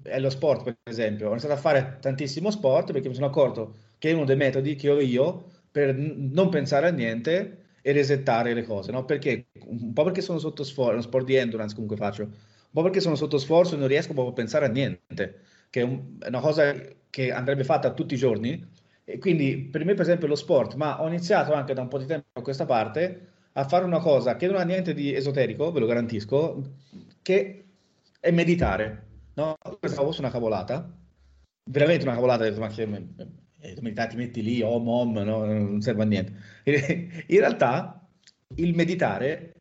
è lo sport, per esempio. Ho iniziato a fare tantissimo sport perché mi sono accorto che è uno dei metodi che ho io per non pensare a niente e resettare le cose, no? Perché un po' perché sono sotto sforzo, è uno sport di endurance comunque faccio, un po' perché sono sotto sforzo e non riesco proprio a pensare a niente che è, un, è una cosa che andrebbe fatta tutti i giorni. E quindi per me, per esempio, lo sport, ma ho iniziato anche da un po' di tempo a questa parte a fare una cosa che non ha niente di esoterico, ve lo garantisco, che è meditare. No? Pensavo fosse una cavolata, veramente una cavolata, ho detto, ma che eh, meditare, ti metti lì, oh mom, no? non serve a niente. In realtà il meditare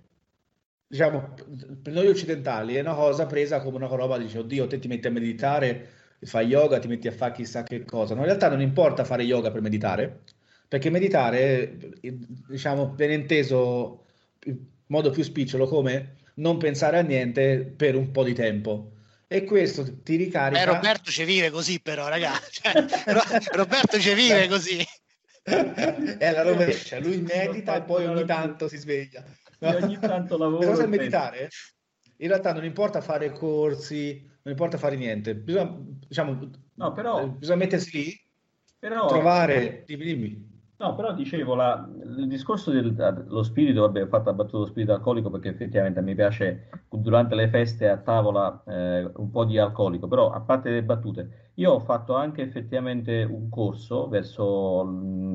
diciamo, per noi occidentali è una cosa presa come una roba, dice, oddio, te ti metti a meditare, fai yoga, ti metti a fare chissà che cosa. No, in realtà non importa fare yoga per meditare, perché meditare, diciamo, viene inteso in modo più spicciolo come non pensare a niente per un po' di tempo. E questo ti ricarica. Eh, Roberto ci vive così, però, ragazzi. Roberto ci vive così. È la rovescia, lui medita e poi ogni tanto si sveglia. No. ogni tanto lavoro. La cosa è meditare. In realtà non importa fare corsi, non importa fare niente. Bisogna, diciamo, no, però, bisogna mettersi lì, però, trovare... Dimmi, dimmi. No, però dicevo, la, il discorso dello spirito, vabbè, ho fatto abbattuto lo spirito alcolico perché effettivamente mi piace durante le feste a tavola eh, un po' di alcolico, però a parte le battute, io ho fatto anche effettivamente un corso verso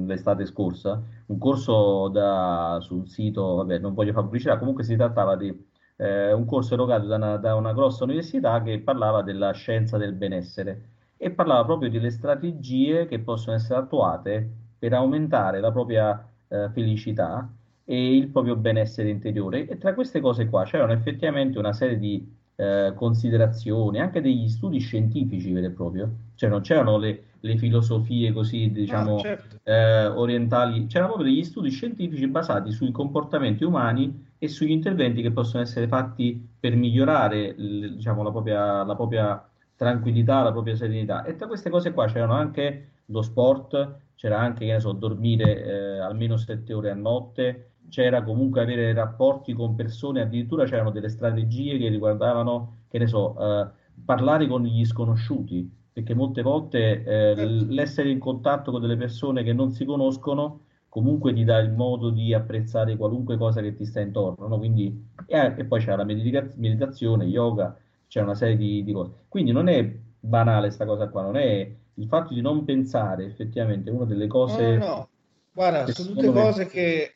l'estate scorsa, un corso da, su un sito, vabbè, non voglio fare pubblicità, comunque si trattava di eh, un corso erogato da una, da una grossa università che parlava della scienza del benessere e parlava proprio delle strategie che possono essere attuate per aumentare la propria eh, felicità e il proprio benessere interiore. E tra queste cose qua c'erano effettivamente una serie di eh, considerazioni, anche degli studi scientifici veri e proprio, cioè non c'erano le, le filosofie così, diciamo, ah, certo. eh, orientali, c'erano proprio degli studi scientifici basati sui comportamenti umani e sugli interventi che possono essere fatti per migliorare diciamo, la, propria, la propria tranquillità, la propria serenità. E tra queste cose qua c'erano anche lo sport, c'era anche, che ne so, dormire eh, almeno sette ore a notte, c'era comunque avere rapporti con persone, addirittura c'erano delle strategie che riguardavano, che ne so, eh, parlare con gli sconosciuti, perché molte volte eh, l'essere in contatto con delle persone che non si conoscono comunque ti dà il modo di apprezzare qualunque cosa che ti sta intorno, no? Quindi, e, e, poi c'è la medita- meditazione, yoga, c'è una serie di, di cose. Quindi non è banale questa cosa qua, non è il fatto di non pensare effettivamente è una delle cose... No, no, guarda, sono tutte cose che,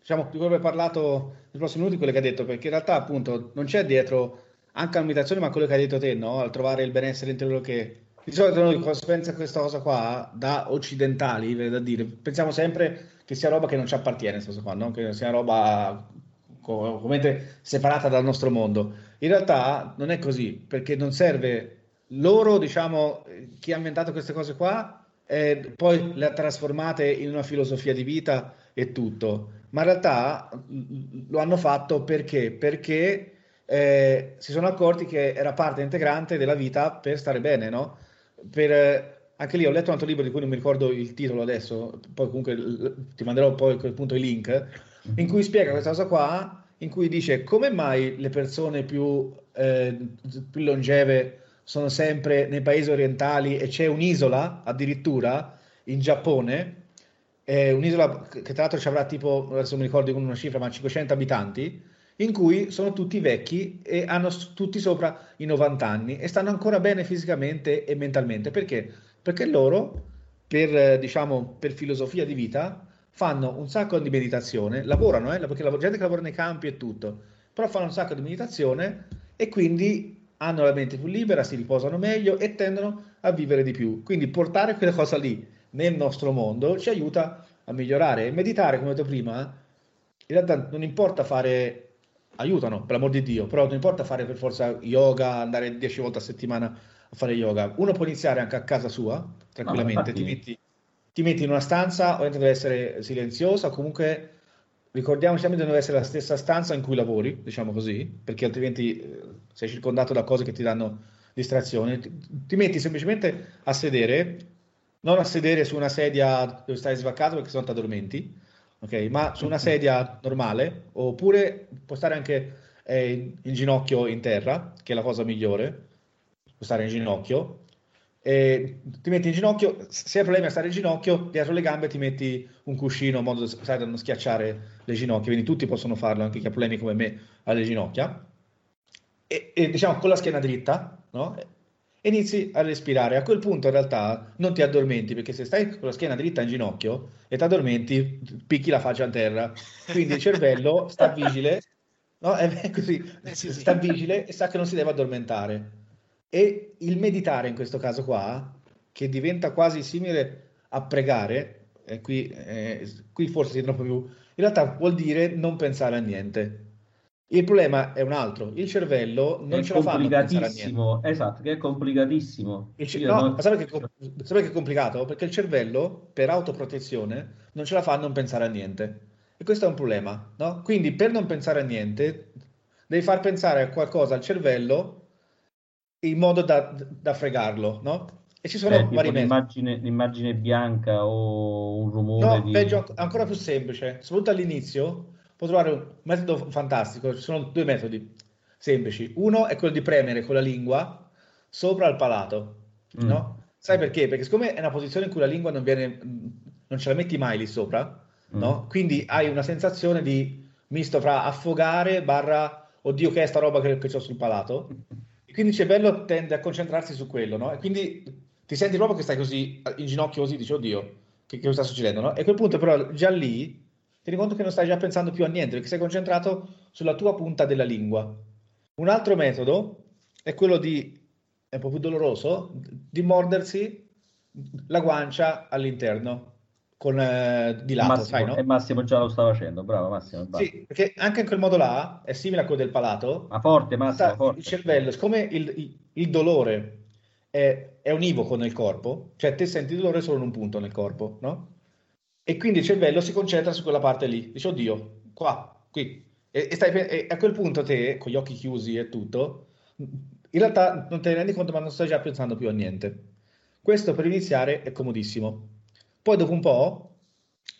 diciamo, di cui abbiamo parlato nei prossimi minuti, quelle che hai detto, perché in realtà appunto non c'è dietro anche la meditazione, ma quello che hai detto te, no? Al trovare il benessere interiore che... Di solito noi si pensa questa cosa qua, da occidentali, da dire, pensiamo sempre che sia roba che non ci appartiene, questa cosa qua, no? Che sia roba completamente separata dal nostro mondo. In realtà non è così, perché non serve loro, diciamo, chi ha inventato queste cose qua, eh, poi le ha trasformate in una filosofia di vita e tutto, ma in realtà lo hanno fatto perché? Perché eh, si sono accorti che era parte integrante della vita per stare bene, no? Per, anche lì ho letto un altro libro di cui non mi ricordo il titolo adesso, poi comunque ti manderò poi a quel punto i link, in cui spiega questa cosa qua, in cui dice come mai le persone più, eh, più longeve sono sempre nei paesi orientali e c'è un'isola addirittura in Giappone, eh, un'isola che tra l'altro ci avrà tipo, adesso non mi ricordo una cifra, ma 500 abitanti, in cui sono tutti vecchi e hanno tutti sopra i 90 anni e stanno ancora bene fisicamente e mentalmente. Perché? Perché loro, per, diciamo, per filosofia di vita, fanno un sacco di meditazione, lavorano, eh, perché la gente che lavora nei campi e tutto, però fanno un sacco di meditazione e quindi hanno la mente più libera, si riposano meglio e tendono a vivere di più. Quindi portare quella cosa lì nel nostro mondo ci aiuta a migliorare. E meditare, come ho detto prima, in realtà non importa fare, aiutano per l'amor di Dio, però non importa fare per forza yoga, andare 10 volte a settimana a fare yoga. Uno può iniziare anche a casa sua, tranquillamente, ti, metti, ti, metti, in una stanza, ovviamente deve essere silenziosa, comunque ricordiamoci sempre che deve essere la stessa stanza in cui lavori, diciamo così, perché altrimenti eh, sei circondato da cose che ti danno distrazione. Ti, ti metti semplicemente a sedere, non a sedere su una sedia dove stai svaccato perché sennò ti addormenti, okay? ma su una sedia normale, oppure puoi stare anche eh, in, in ginocchio in terra, che è la cosa migliore, puoi stare in ginocchio, e ti metti in ginocchio, se hai problemi a stare in ginocchio, dietro le gambe ti metti un cuscino in modo sai, da non schiacciare le ginocchia, quindi tutti possono farlo, anche chi ha problemi come me alle ginocchia. E, e diciamo con la schiena dritta, no? E inizi a respirare. A quel punto in realtà non ti addormenti, perché se stai con la schiena dritta in ginocchio e ti addormenti, picchi la faccia a terra. Quindi il cervello sta vigile, no? È così, eh, sta vigile e sa che non si deve addormentare e il meditare in questo caso qua, che diventa quasi simile a pregare, e qui, eh, qui forse si troppo più, in realtà vuol dire non pensare a niente. Il problema è un altro, il cervello non ce la fa a pensare a niente. Esatto, che è complicatissimo. Ce- no, non... sapete che, sapete che è complicato? Perché il cervello, per autoprotezione, non ce la fa a non pensare a niente. E questo è un problema, no? Quindi per non pensare a niente, devi far pensare a qualcosa al cervello in modo da, da fregarlo, no? E ci sono eh, vari l'immagine, l'immagine, bianca o un rumore. No, di... peggio, ancora più semplice. Soprattutto all'inizio puoi trovare un metodo fantastico. Ci sono due metodi semplici. Uno è quello di premere con la lingua sopra il palato, mm. no? Sai perché? Perché siccome è una posizione in cui la lingua non viene, non ce la metti mai lì sopra, mm. no? Quindi hai una sensazione di misto fra affogare barra oddio che è sta roba che, che ho sul palato quindi il cervello tende a concentrarsi su quello, no? E quindi ti senti proprio che stai così in ginocchio così, dici, oddio, che, che sta succedendo, no? E a quel punto però già lì ti rendi conto che non stai già pensando più a niente, perché sei concentrato sulla tua punta della lingua. Un altro metodo è quello di, è un po' più doloroso, di mordersi la guancia all'interno con, eh, di lato, Massimo, sai, no? E Massimo già lo sta facendo, bravo Massimo. Sì, perché anche in quel modo là è simile a quello del palato. Ma forte, Massimo, forte. Il cervello, siccome il, il, il dolore è, è, univoco nel corpo, cioè te senti il dolore solo in un punto nel corpo, no? E quindi il cervello si concentra su quella parte lì, dice, oddio, qua, qui. E, e, stai, e a quel punto te, con gli occhi chiusi e tutto, in realtà non te ne rendi conto, ma non stai già pensando più a niente. Questo per iniziare è comodissimo poi dopo un po'...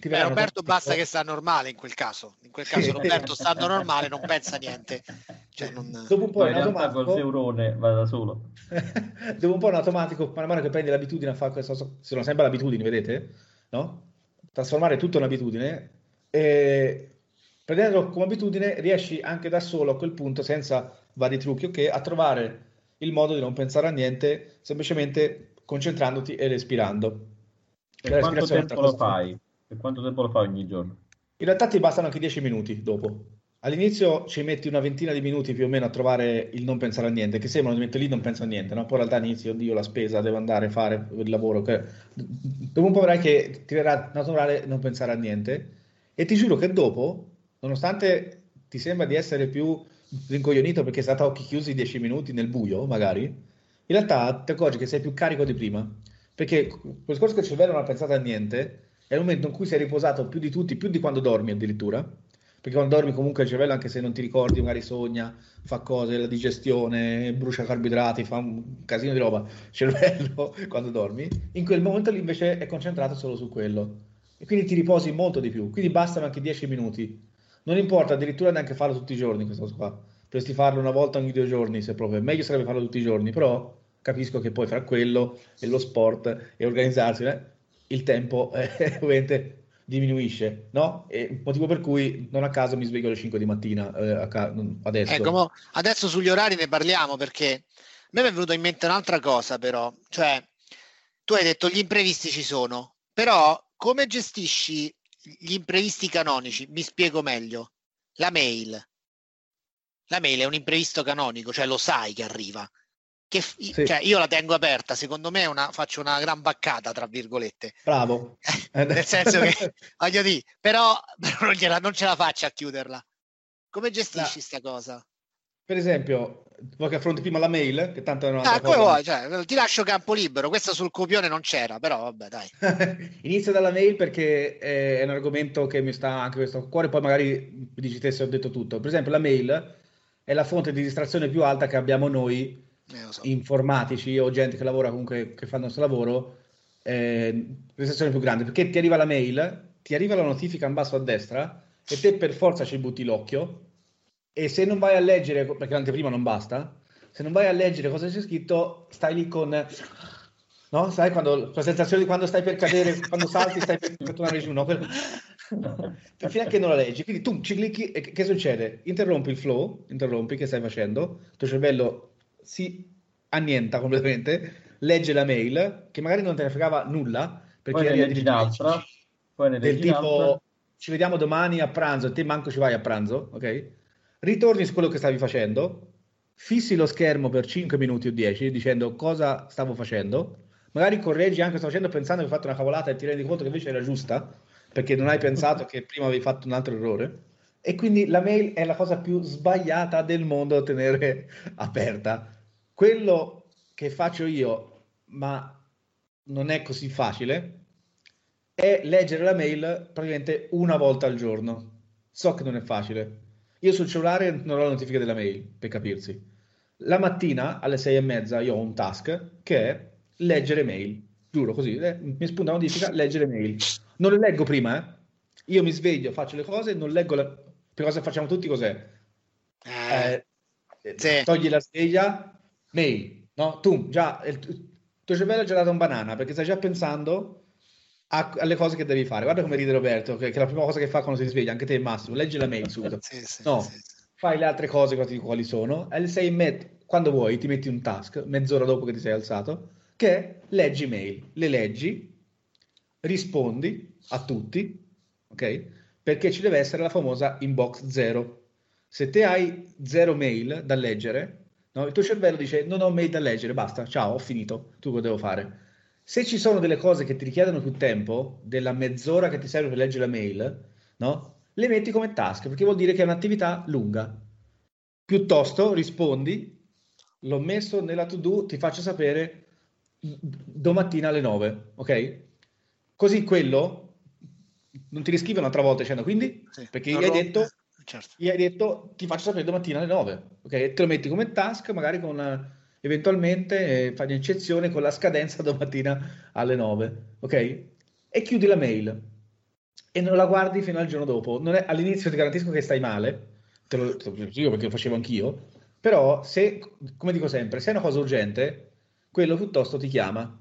Beh, Roberto basta che sta normale in quel caso. In quel caso Roberto stando normale non pensa niente. Cioè, non... Dopo un po' in automatico... col eurone va da solo. dopo un po' in automatico, man mano che prendi l'abitudine a fare questo, sono sempre l'abitudine, vedete? No? Trasformare tutto in abitudine e prendendolo come abitudine riesci anche da solo a quel punto, senza vari trucchi, ok, a trovare il modo di non pensare a niente, semplicemente concentrandoti e respirando. Per quanto tempo lo fai? Per quanto tempo lo fai ogni giorno? In realtà ti bastano anche 10 minuti dopo. All'inizio ci metti una ventina di minuti più o meno a trovare il non pensare a niente, che sembrano di mettere lì non penso a niente, no? Poi in realtà inizi, oddio, la spesa, devo andare a fare il lavoro. Che... Dopo un po' vedrai che ti verrà naturale non pensare a niente. E ti giuro che dopo, nonostante ti sembra di essere più rincoglionito perché sei stato a occhi chiusi 10 minuti nel buio, magari, in realtà ti accorgi che sei più carico di prima Perché quel discorso che il cervello non ha pensato a niente è il momento in cui sei riposato più di tutti, più di quando dormi addirittura. Perché quando dormi comunque il cervello, anche se non ti ricordi, magari sogna, fa cose, la digestione, brucia carboidrati, fa un casino di roba. Il cervello, quando dormi, in quel momento lì invece è concentrato solo su quello. E quindi ti riposi molto di più. Quindi bastano anche 10 minuti. Non importa addirittura neanche farlo tutti i giorni questa cosa qua. Potresti farlo una volta ogni due giorni, se proprio. Meglio sarebbe farlo tutti i giorni, però capisco che poi fra quello e lo sport e organizzarsi, eh, il tempo eh, ovviamente diminuisce, no? E motivo per cui non a caso mi sveglio alle 5 di mattina eh, ca- adesso. Ecco, adesso sugli orari ne parliamo perché a me mi è venuto in mente un'altra cosa però, cioè tu hai detto gli imprevisti ci sono, però come gestisci gli imprevisti canonici? Mi spiego meglio. La mail. La mail è un imprevisto canonico, cioè lo sai che arriva che sì. cioè, io la tengo aperta, secondo me una, faccio una gran baccata, tra virgolette. Bravo. Nel senso che, voglio dire, però, però non, gliela, non, ce la faccio a chiuderla. Come gestisci questa no. cosa? Per esempio, vuoi che affronti prima la mail, che tanto è una ah, come vuoi, cioè, ti lascio campo libero, questa sul copione non c'era, però vabbè, dai. Inizio dalla mail perché è un argomento che mi sta anche questo a cuore, poi magari mi dici te se ho detto tutto. Per esempio, la mail è la fonte di distrazione più alta che abbiamo noi eh, so. informatici o gente che lavora comunque che fa il nostro lavoro, eh, prestazione più grande perché ti arriva la mail, ti arriva la notifica in basso a destra e te per forza ci butti l'occhio e se non vai a leggere, perché l'anteprima non basta, se non vai a leggere cosa c'è scritto, stai lì con no? Sai quando la sensazione di quando stai per cadere, quando salti, stai per, per tornare giù, no? Per... fino a che non la leggi. Quindi tu ci clicchi e che succede? Interrompi il flow, interrompi che stai facendo, il tuo cervello si annienta completamente, legge la mail, che magari non te ne fregava nulla, perché poi ne leggi un'altra, poi ne del tipo ci vediamo domani a pranzo e te manco ci vai a pranzo, ok? Ritorni su quello che stavi facendo, fissi lo schermo per 5 minuti o 10 dicendo cosa stavo facendo, magari correggi anche sto facendo pensando che hai fatto una cavolata e ti rendi conto che invece era giusta, perché non hai pensato che prima avevi fatto un altro errore. E quindi la mail è la cosa più sbagliata del mondo da tenere aperta quello che faccio io, ma non è così facile, è leggere la mail praticamente una volta al giorno. So che non è facile. Io sul cellulare non ho la notifica della mail, per capirsi. La mattina alle sei e mezza io ho un task che è leggere mail. Giuro così, eh, mi spunta la notifica, leggere mail. Non le leggo prima, eh. Io mi sveglio, faccio le cose, non leggo la... Per cosa facciamo tutti cos'è? Eh, eh, sì. Togli la sveglia, mail, no? Tu già, il tuo cervello ha già dato un banana perché stai già pensando a, alle cose che devi fare. Guarda come ride Roberto, che, che, è la prima cosa che fa quando si sveglia, anche te Massimo, leggi la mail subito. sì, sì, no, sì, fai le altre cose quali sono, e sei met- quando vuoi ti metti un task, mezz'ora dopo che ti sei alzato, che leggi mail, le leggi, rispondi a tutti, ok? Perché ci deve essere la famosa inbox zero. Se te hai zero mail da leggere, No? Il tuo cervello dice non ho mail da leggere, basta, ciao, ho finito, tu cosa devo fare? Se ci sono delle cose che ti richiedono più tempo, della mezz'ora che ti serve per leggere la mail, no? le metti come task, perché vuol dire che è un'attività lunga. Piuttosto rispondi, l'ho messo nella to-do, ti faccio sapere domattina alle 9, ok? Così quello non ti riscrive un'altra volta dicendo quindi, sì, perché gli hai detto certo. gli hai detto ti faccio sapere domattina alle 9, ok? Te lo metti come task, magari con eventualmente eh, fai un'eccezione con la scadenza domattina alle 9, ok? E chiudi la mail e non la guardi fino al giorno dopo. È, all'inizio ti garantisco che stai male, te lo, te lo dico perché lo facevo anch'io, però se, come dico sempre, se è una cosa urgente, quello piuttosto ti chiama.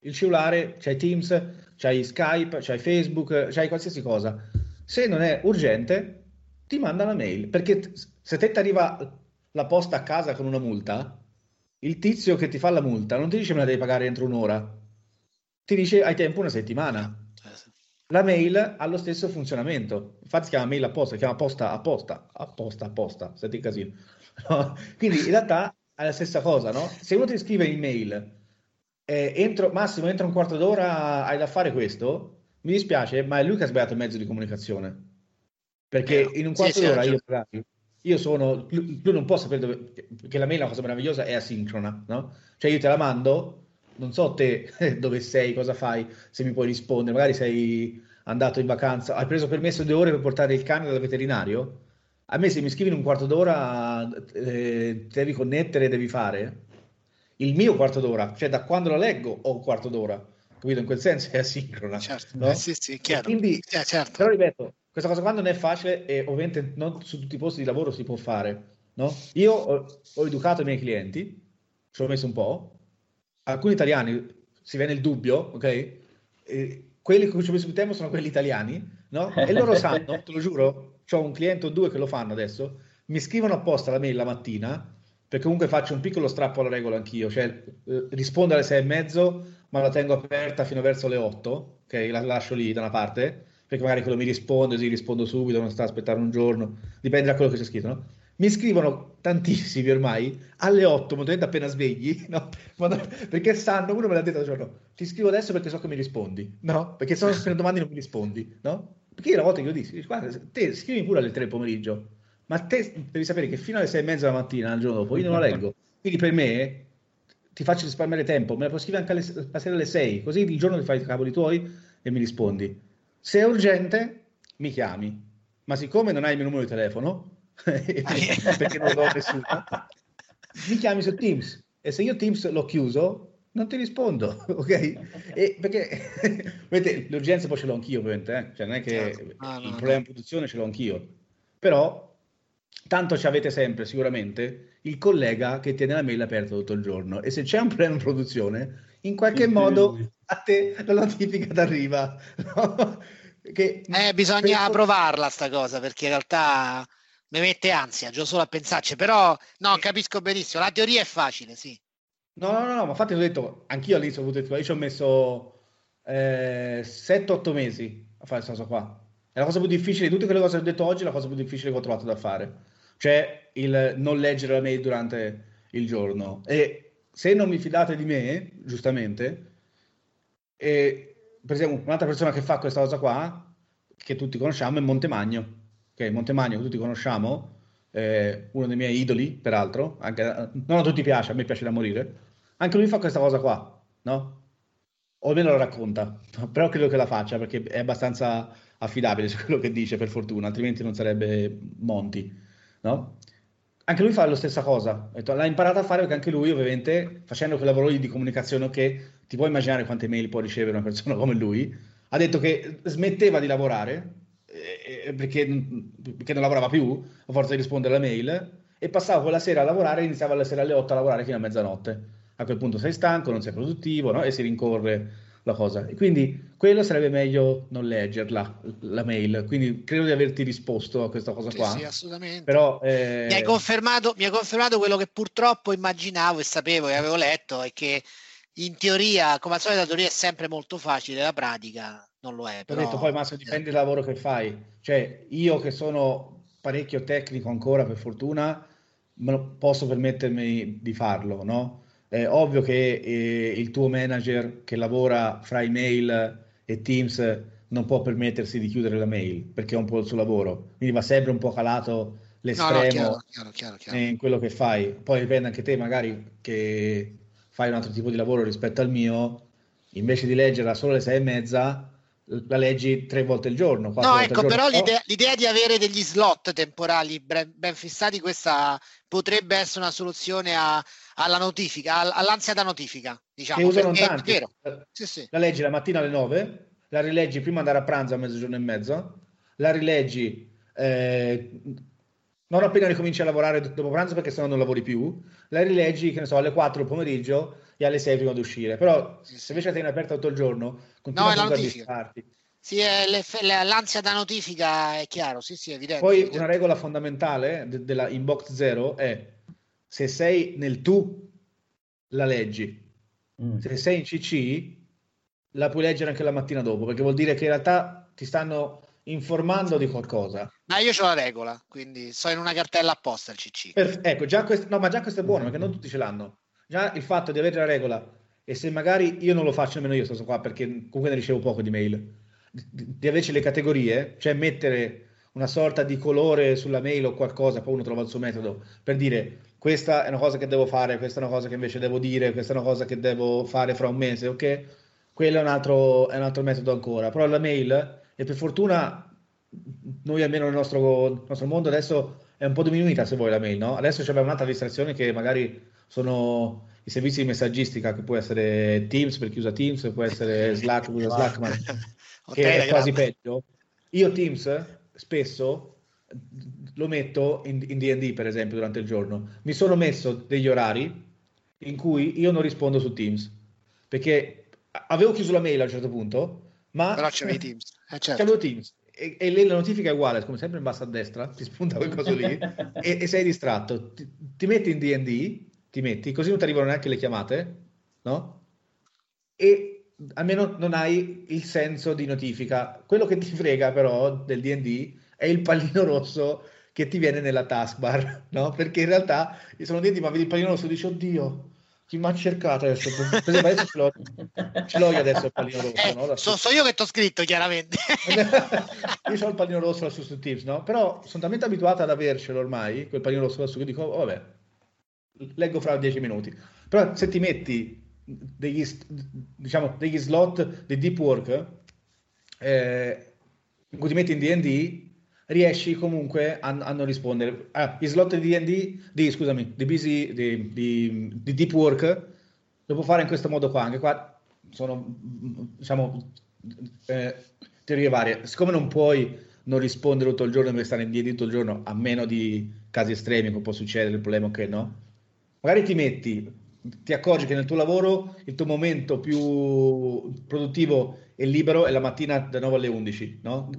Il cellulare, c'hai Teams, c'hai Skype, c'hai Facebook, c'hai qualsiasi cosa. Se non è urgente, ti manda una mail. Perché se te ti arriva la posta a casa con una multa, il tizio che ti fa la multa non ti dice me la devi pagare entro un'ora, ti dice hai tempo una settimana. Eh, la mail ha lo stesso funzionamento, infatti si chiama mail apposta, si chiama posta apposta, apposta apposta, senti casino. No? Quindi in realtà è la stessa cosa, no? Se uno ti scrive in mail, eh, entro, Massimo, entro un quarto d'ora hai da fare questo, mi dispiace, ma è lui che ha sbagliato il mezzo di comunicazione. Perché in un quarto sì, d'ora io, io sono, tu non puoi sapere dove, perché la mail è una cosa meravigliosa, è asincrona, no? Cioè io te la mando, non so te dove sei, cosa fai, se mi puoi rispondere, magari sei andato in vacanza, hai preso permesso due ore per portare il cane dal veterinario? A me se mi scrivi in un quarto d'ora eh, devi connettere, devi fare. Il mio quarto d'ora, cioè da quando la leggo ho un quarto d'ora, capito? In quel senso è asincrona. Certo, no? eh, sì, sì, chiaro. Quindi, eh, certo. Però ripeto, questa cosa qua non è facile e ovviamente non su tutti i posti di lavoro si può fare. No? Io ho, ho educato i miei clienti, ci ho messo un po', alcuni italiani si viene il dubbio, ok? E quelli con cui ci ho messo più tempo sono quelli italiani, no? E loro sanno, te lo giuro, ho un cliente o due che lo fanno adesso, mi scrivono apposta la mail la mattina, perché comunque faccio un piccolo strappo alla regola anch'io, cioè eh, rispondo alle sei e mezzo, ma la tengo aperta fino verso le otto, ok? La lascio lì da una parte, perché magari quello mi risponde, sì, rispondo subito, non sta a aspettare un giorno, dipende da quello che c'è scritto, no? Mi scrivono tantissimi ormai alle 8, momento appena svegli, no? perché sanno, uno me l'ha detto un giorno, ti scrivo adesso perché so che mi rispondi, no? Perché se no domani non mi rispondi, no? Perché io una volta io dissi, guarda, te scrivi pure alle 3 del pomeriggio, ma te devi sapere che fino alle 6 e mezza della mattina, il giorno dopo, io non la leggo. Quindi per me ti faccio risparmiare tempo, me la puoi scrivere anche alle, la sera alle 6, così il giorno ti fai i cavoli tuoi e mi rispondi. Se è urgente, mi chiami. Ma siccome non hai il mio numero di telefono, perché non lo nessuno, mi chiami su Teams. E se io Teams l'ho chiuso, non ti rispondo, ok? E perché vedete, le urgenze poi ce l'ho anch'io, ovviamente, eh? cioè non è che ah, il no, problema no. di produzione ce l'ho anch'io, però tanto ci avete sempre sicuramente il collega che tiene la mail aperta tutto il giorno e se c'è un problema in produzione, in qualche sì, modo sì. a te la notifica ti arriva. No? Che eh, bisogna per... provarla sta cosa perché in realtà mi mette ansia già solo a pensarci, però no, capisco benissimo, la teoria è facile, sì. No, no, no, no, ma infatti ho detto, anch'io all'inizio ho avuto, io ci ho messo eh, 7-8 mesi a fare questa cosa qua. È la cosa più difficile, di tutte quelle cose che ho detto oggi, è la cosa più difficile che ho trovato da fare. Cioè il non leggere la mail durante il giorno. E se non mi fidate di me, giustamente, e, per esempio un'altra persona che fa questa cosa qua, che tutti conosciamo, è Montemagno. Ok, Montemagno che tutti conosciamo, eh, uno dei miei idoli, peraltro, anche, non a tutti piace, a me piace da morire, anche lui fa questa cosa qua, no? O almeno la racconta, però credo che la faccia perché è abbastanza affidabile su quello che dice, per fortuna, altrimenti non sarebbe Monti, no? Anche lui fa la stessa cosa, l'ha imparata a fare perché anche lui, ovviamente, facendo quel lavoro di comunicazione che ti puoi immaginare quante mail può ricevere una persona come lui, ha detto che smetteva di lavorare eh, perché, perché, non lavorava più, a forza di rispondere alla mail, e passava quella sera a lavorare e iniziava la sera alle 8 a lavorare fino a mezzanotte. A quel punto sei stanco, non sei produttivo no? e si rincorre la cosa. E quindi quello sarebbe meglio non leggerla, la mail. Quindi credo di averti risposto a questa cosa sì, qua. Sì, assolutamente. Però, eh... mi, hai confermato, mi hai confermato quello che purtroppo immaginavo e sapevo e avevo letto, è che in teoria, come al solito, la teoria è sempre molto facile, la pratica non lo è. Però... Ho detto poi, Massimo, dipende dal lavoro che fai. Cioè, io che sono parecchio tecnico ancora, per fortuna, posso permettermi di farlo, no? È ovvio che eh, il tuo manager che lavora fra email e Teams non può permettersi di chiudere la mail perché è un po' il suo lavoro, quindi va sempre un po' calato l'estremo no, no, chiaro, chiaro, chiaro, in quello che fai. Poi dipende anche te, magari che fai un altro tipo di lavoro rispetto al mio, invece di leggerla solo alle sei e mezza, la leggi tre volte al giorno. No, ecco, però l'idea, l'idea, di avere degli slot temporali ben, ben, fissati, questa potrebbe essere una soluzione a, alla notifica, all'ansia da notifica. Diciamo, che usano tanti. Vero. Sì, sì. La leggi la mattina alle 9, la rileggi prima di andare a pranzo a mezzogiorno e mezzo, la rileggi eh, non appena ricominci a lavorare dopo pranzo perché sennò non lavori più, la rileggi, che ne so, alle 4 del pomeriggio e alle 6 prima di uscire. Però se invece la tieni aperta tutto il giorno, continua no, a disfarti. Sì, l'ansia da notifica è chiaro, sì, sì, è evidente. Poi evidente. una regola fondamentale de- della inbox zero è se sei nel tu, la leggi. Mm. Se sei in CC, la puoi leggere anche la mattina dopo, perché vuol dire che in realtà ti stanno informando di qualcosa. Ma io ho la regola, quindi so in una cartella apposta il CC. Per, ecco, già questo, no, ma già questo è buono, perché non tutti ce l'hanno. Già il fatto di avere la regola, e se magari io non lo faccio nemmeno io, sto qua, perché comunque ne ricevo poco di mail, di, di averci le categorie, cioè mettere una sorta di colore sulla mail o qualcosa, poi uno trova il suo metodo per dire questa è una cosa che devo fare, questa è una cosa che invece devo dire, questa è una cosa che devo fare fra un mese, ok? Quello è un altro, è un altro metodo ancora, però la mail, e per fortuna noi almeno nel nostro, nostro mondo adesso è un po' diminuita se vuoi la mail, no? Adesso c'è un'altra distrazione che magari sono i servizi di messaggistica che può essere Teams per chi usa Teams, può essere Slack per chi usa Slack, ma che è quasi peggio. Io Teams spesso lo metto in, in D&D per esempio durante il giorno. Mi sono messo degli orari in cui io non rispondo su Teams perché avevo chiuso la mail a un certo punto, ma però c'avevi Teams. Eh, certo. Teams e, e la notifica è uguale, come sempre in basso a destra, ti spunta quel coso lì e, e, sei distratto. Ti, ti metti in D&D, ti metti, così non ti arrivano neanche le chiamate, no? E almeno non hai il senso di notifica. Quello che ti frega però del D&D è il pallino rosso che ti viene nella taskbar, no? Perché in realtà sono D&D ma vedi il pallino rosso dici, oddio, chi mi ha cercato adesso? Per esempio, adesso ce l'ho, ce l'ho io adesso il pallino rosso. Eh, no? so, so, io che ti ho scritto chiaramente. io ho il pallino rosso lassù su Tips, no? Però sono talmente abituato ad avercelo ormai, quel pallino rosso lassù, che dico, oh, vabbè, leggo fra dieci minuti. Però se ti metti degli, diciamo, degli slot di deep work, eh, in cui ti metti in D&D, riesci comunque a, a non rispondere. Ah, I slot di D&D, di, scusami, di, busy, di, di, di deep work, lo può fare in questo modo qua. Anche qua sono, diciamo, eh, teorie varie. Siccome non puoi non rispondere tutto il giorno, devi stare in D&D tutto il giorno, a meno di casi estremi, come può succedere, il problema è che no. Magari ti metti, ti accorgi che nel tuo lavoro il tuo momento più produttivo e libero è la mattina da 9 alle 11, no?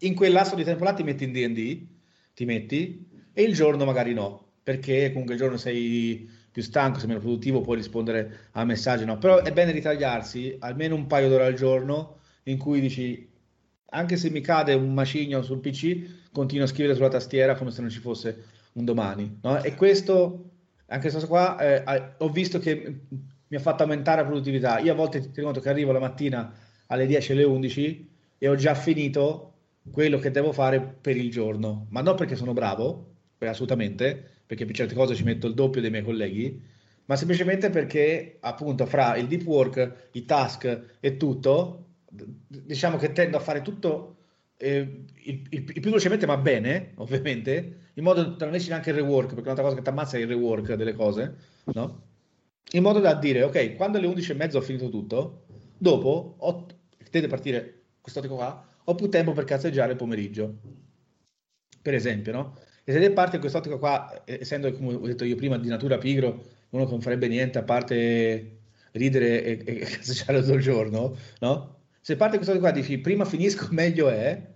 In quel lasso di tempo là ti metti in D&D, ti metti, e il giorno magari no, perché comunque il giorno sei più stanco, sei meno produttivo, puoi rispondere a messaggi, no? Però è bene ritagliarsi almeno un paio d'ore al giorno in cui dici, anche se mi cade un macigno sul PC, continuo a scrivere sulla tastiera come se non ci fosse un domani, no? E questo, anche questo qua, eh, ho visto che mi ha fatto aumentare la produttività. Io a volte ti conto che arrivo la mattina alle 10 alle 11 e ho già finito quello che devo fare per il giorno, ma non perché sono bravo, assolutamente, perché per certe cose ci metto il doppio dei miei colleghi, ma semplicemente perché appunto fra il deep work, i task e tutto, diciamo che tendo a fare tutto eh, il, il, il, più velocemente ma bene, ovviamente, in modo da non esci neanche il rework, perché un'altra cosa che ti ammazza è il rework delle cose, no? In modo da dire, ok, quando alle 11 e mezzo ho finito tutto, dopo ho, deve partire questo qua, ho più tempo per cazzeggiare il pomeriggio, per esempio, no? E se ne parte quest'ottica qua, essendo, come ho detto io prima, di natura pigro, uno che non farebbe niente a parte ridere e, e cazzeggiare tutto il giorno, no? Se parte quest'ottica qua dici prima finisco, meglio è,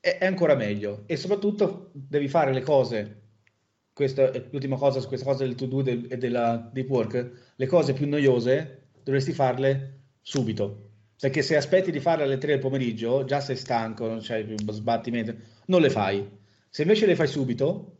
è, è ancora meglio. E soprattutto devi fare le cose questa è l'ultima cosa su questa cosa del to do e della deep work, le cose più noiose dovresti farle subito. Perché se aspetti di farle alle 3 del pomeriggio, già sei stanco, non c'hai più sbattimento, non le fai. Se invece le fai subito,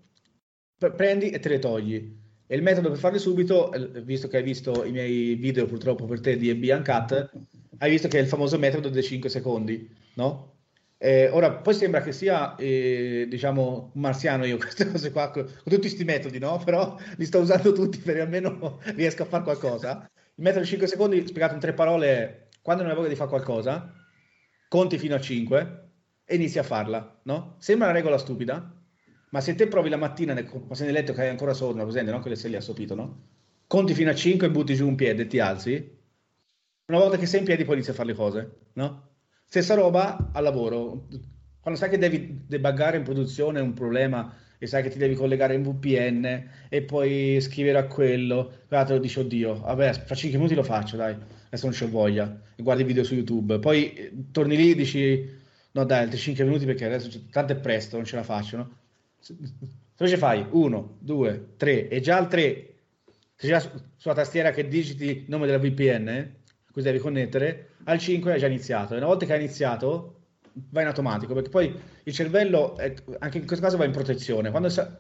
prendi e te le togli. E il metodo per farle subito, eh, visto che hai visto i miei video purtroppo per te di MB Uncut, hai visto che è il famoso metodo dei 5 secondi, no? Eh, ora, poi sembra che sia, eh, diciamo, marziano io queste cose qua, con, tutti questi metodi, no? Però li sto usando tutti per almeno riesco a fare qualcosa. Il metodo dei 5 secondi, spiegato in tre parole, quando non hai voglia di fare qualcosa, conti fino a 5 e inizi a farla, no? Sembra una regola stupida, ma se te provi la mattina, sei nel letto che hai ancora sonno, presente, no? Che le sei lì assopito, no? Conti fino a 5 e butti giù un piede e ti alzi. Una volta che sei in piedi poi inizi a fare le cose, no? Stessa roba al lavoro. Quando sai che devi debuggare in produzione un problema e sai che ti devi collegare in VPN e poi scrivere a quello, l'altro dici oddio, vabbè, fra 5 minuti lo faccio, dai adesso non c'ho voglia, guardi video su YouTube, poi eh, torni lì e dici no dai, altri 5 minuti perché adesso tanto è presto, non ce la faccio, no? Se invece fai 1, 2, 3 e già al 3 sei già sulla tastiera che digiti il nome della VPN, eh, cui devi connettere, al 5 hai già iniziato. E una volta che hai iniziato vai in automatico perché poi il cervello, è, anche in questo caso va in protezione, quando sa,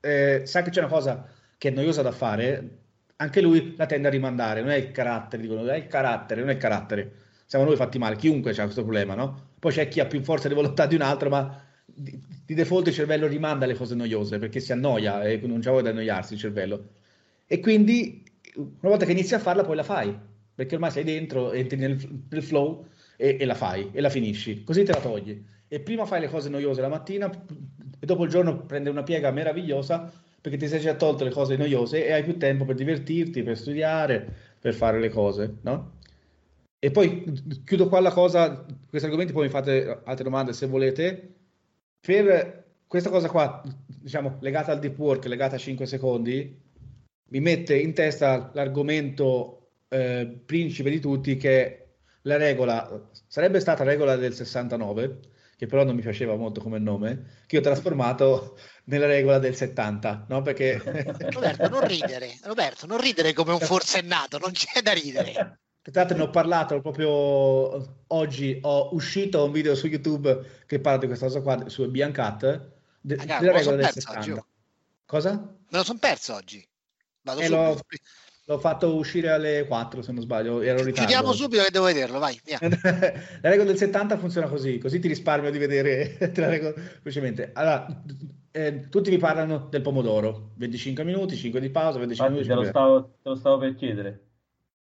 eh, sa che c'è una cosa che è noiosa da fare, anche lui la tende a rimandare, non è il carattere, dicono, è il carattere, non è il carattere, siamo noi fatti male, chiunque ha questo problema, no? Poi c'è chi ha più forza di volontà di un altro, ma di, di default il cervello rimanda le cose noiose perché si annoia e non c'è voglia di annoiarsi il cervello. E quindi una volta che inizi a farla poi la fai, perché ormai sei dentro, entri nel, nel flow e, e, la fai e la finisci, così te la togli. E prima fai le cose noiose la mattina e dopo il giorno prende una piega meravigliosa perché ti sei già tolto le cose noiose e hai più tempo per divertirti, per studiare, per fare le cose, no? E poi chiudo qua la cosa, questi argomenti, poi mi fate altre domande se volete. Per questa cosa qua, diciamo, legata al deep work, legata a 5 secondi, mi mette in testa l'argomento eh, principe di tutti che la regola sarebbe stata la regola del 69, che però non mi piaceva molto come nome, che ho trasformato nella regola del 70, no? Perché... Roberto, non ridere, Roberto, non ridere come un forsennato, non c'è da ridere. Tra l'altro ne ho parlato proprio oggi, ho uscito un video su YouTube che parla di questa cosa qua, su Biancat, de- Ragazzi, della regola del 70. Oggi. Cosa? Me lo sono perso oggi. Vado eh, l'ho, l'ho, fatto uscire alle 4 se non sbaglio, ero in ritardo. Chiudiamo subito che devo vederlo, vai, via. la regola del 70 funziona così, così ti risparmio di vedere la regola velocemente. Allora, eh, tutti vi parlano del pomodoro, 25 minuti, 5 di pausa, 25 Infatti, minuti. Te lo, stavo, te lo stavo per chiedere.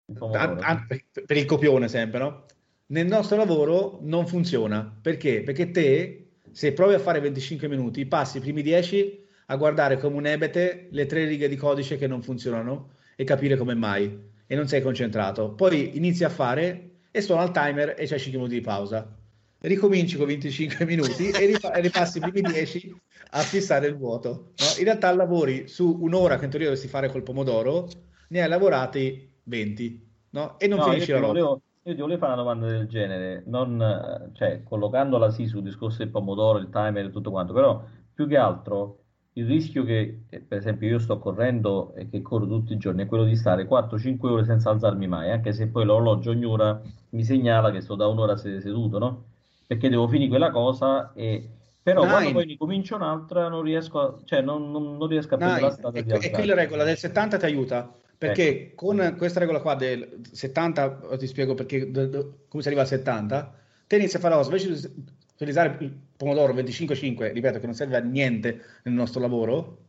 Il an, an, per il copione sempre, no? Nel nostro lavoro non funziona. Perché? Perché te, se provi a fare 25 minuti, passi i primi 10 a guardare come un ebete le tre righe di codice che non funzionano e capire come mai e non sei concentrato. Poi inizi a fare e suona il timer e c'è 5 minuti di pausa. Ricominci con 25 minuti e, ripa- e ripassi i primi 10 a fissare il vuoto. No? In realtà lavori su un'ora che in teoria dovresti fare col pomodoro, ne hai lavorati 20, no? E non no, finisci la roba. Volevo, io ti volevo fare una domanda del genere, non, cioè, collocandola sì sul discorso del pomodoro, il timer e tutto quanto, però più che altro il rischio che, eh, per esempio, io sto correndo e che corro tutti i giorni è quello di stare 4-5 ore senza alzarmi mai, anche se poi l'orologio ogni ora mi segnala che sto da un'ora seduto, no? Perché devo finire quella cosa e... Però Nine. quando poi ne comincio un'altra non riesco a, cioè non, non, non riesco a prendere la strada e, di E qui la regola del 70 ti aiuta, perché ecco. con questa regola qua del 70, ti spiego perché, come si arriva al 70, te inizi a fare la cosa, invece utilizzare il pomodoro 25-5, ripeto che non serve a niente nel nostro lavoro,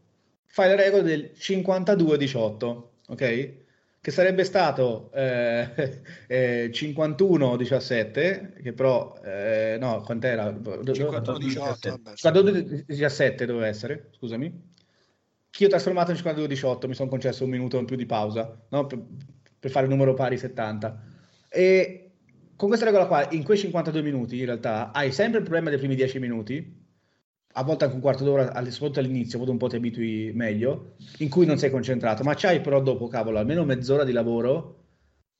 fai le regole del 52-18, ok? Che sarebbe stato eh, eh, 51-17, che però, eh, no, quant'era? 51-18, doveva essere, scusami. Che io ho trasformato in 52-18, mi sono concesso un minuto in più di pausa, no? per, per fare il numero pari 70. E con questa regola qua, in quei 52 minuti, in realtà, hai sempre il problema dei primi 10 minuti, a volte anche un quarto d'ora, soprattutto all'inizio, poi un po' ti abitui meglio, in cui non sei concentrato, ma c'hai però dopo, cavolo, almeno mezz'ora di lavoro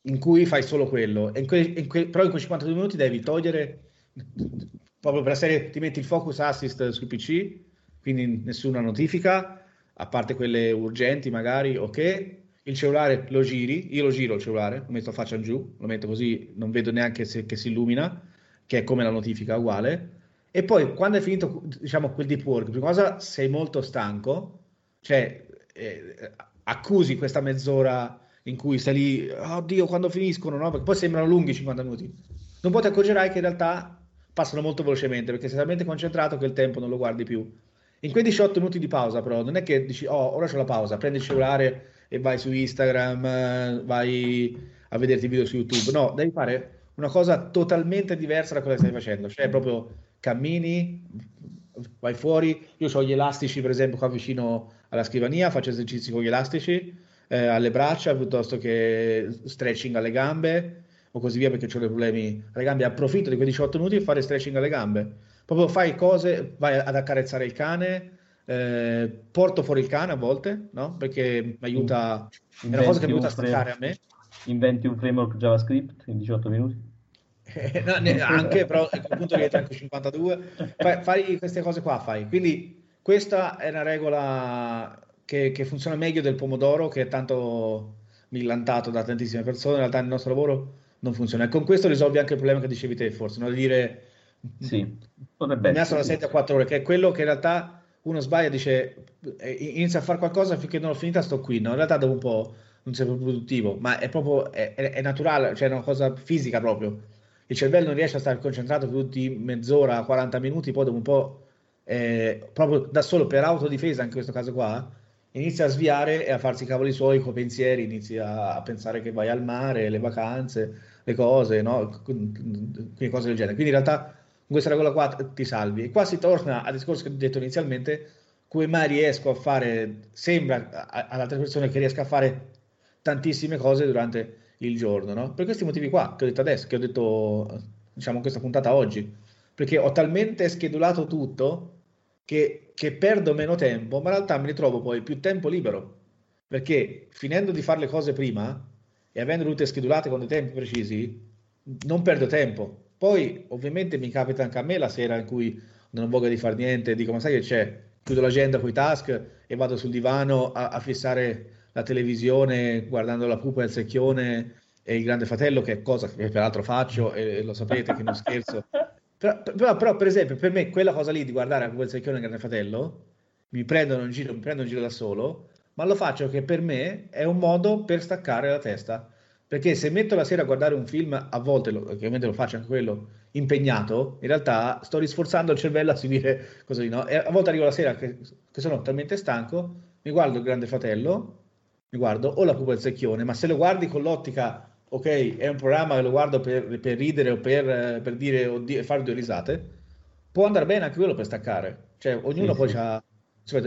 in cui fai solo quello. In que, in que, però in quei 52 minuti devi togliere, proprio per la serie, ti metti il focus assist sul PC, quindi nessuna notifica, a parte quelle urgenti magari, ok? Il cellulare lo giri, io lo giro il cellulare, lo metto a faccia giù, lo metto così, non vedo neanche se, che si illumina, che è come la notifica uguale. E poi quando è finito, diciamo, quel deep work, prima cosa sei molto stanco, cioè eh, accusi questa mezz'ora in cui stai lì, oddio, quando finiscono, no? Perché poi sembrano lunghi 50 minuti. Non poi ti accorgerai che in realtà passano molto velocemente perché sei talmente concentrato che il tempo non lo guardi più. In quei 18 minuti di pausa, però, non è che dici, oh, ora c'è la pausa, prendi il cellulare e vai su Instagram, vai a vederti video su YouTube. No, devi fare una cosa totalmente diversa da quello che stai facendo, cioè proprio cammini, vai fuori. Io ho gli elastici, per esempio, qua vicino alla scrivania, faccio esercizi con gli elastici eh, alle braccia piuttosto che stretching alle gambe o così via perché ho dei problemi alle gambe. Approfitto di quei 18 minuti per fare stretching alle gambe. Proprio fai cose, vai ad accarezzare il cane, eh, porto fuori il cane a volte, no? Perché mi aiuta, Inventi è una cosa che mi aiuta a staccare a me. Inventi un framework JavaScript in 18 minuti? Eh, no, anche, però a quel punto diventa anche 52. Fai, fai, queste cose qua, fai. Quindi questa è una regola che, che, funziona meglio del pomodoro, che è tanto millantato da tantissime persone, in realtà nel nostro lavoro non funziona. E con questo risolvi anche il problema che dicevi te, forse, no? di dire... Sì, potrebbe essere. da 7 a 4 ore, che è quello che in realtà uno sbaglia dice eh, inizia a fare qualcosa finché non l'ho finita sto qui, no? in realtà dopo un po' non sei più produttivo, ma è proprio è, è, naturale, cioè è una cosa fisica proprio. il cervello non riesce a stare concentrato per tutti mezz'ora, 40 minuti, poi dopo un po', eh, proprio da solo per autodifesa, in questo caso qua, inizia a sviare e a farsi i cavoli suoi con pensieri, inizia a pensare che vai al mare, le vacanze, le cose, no? Quindi cose del genere. Quindi in realtà questa regola qua ti salvi. E qua si torna al discorso che ho detto inizialmente, come mai riesco a fare, sembra ad altre persone che riesca a fare tantissime cose durante il giorno, no? Per questi motivi qua che ho detto adesso, che ho detto, diciamo, questa puntata oggi, perché ho talmente schedulato tutto che, che perdo meno tempo, ma in realtà mi ritrovo poi più tempo libero, perché finendo di fare le cose prima e avendo tutte schedulate con dei tempi precisi, non perdo tempo. Poi ovviamente mi capita anche a me la sera in cui non ho voglia di fare niente, dico ma sai che c'è, chiudo l'agenda con i task e vado sul divano a, a fissare la televisione guardando la pupa e il secchione e il grande fratello, che è cosa che peraltro faccio e, e lo sapete che non scherzo. Però, però, però, per esempio, per me quella cosa lì di guardare quel secchione e il grande fratello, mi prendono in giro, mi prendo in giro da solo, ma lo faccio che per me è un modo per staccare la testa. Perché se metto la sera a guardare un film, a volte, lo, ovviamente lo faccio anche quello, impegnato, in realtà sto risforzando il cervello a seguire così, no? E a volte arrivo la sera che, che sono talmente stanco, mi guardo il grande fratello, mi guardo o la pupa del secchione, ma se lo guardi con l'ottica, ok, è un programma che lo guardo per, per ridere o per, per dire o di, fare due risate, può andare bene anche quello per staccare. Cioè, ognuno sì, poi sì. ha...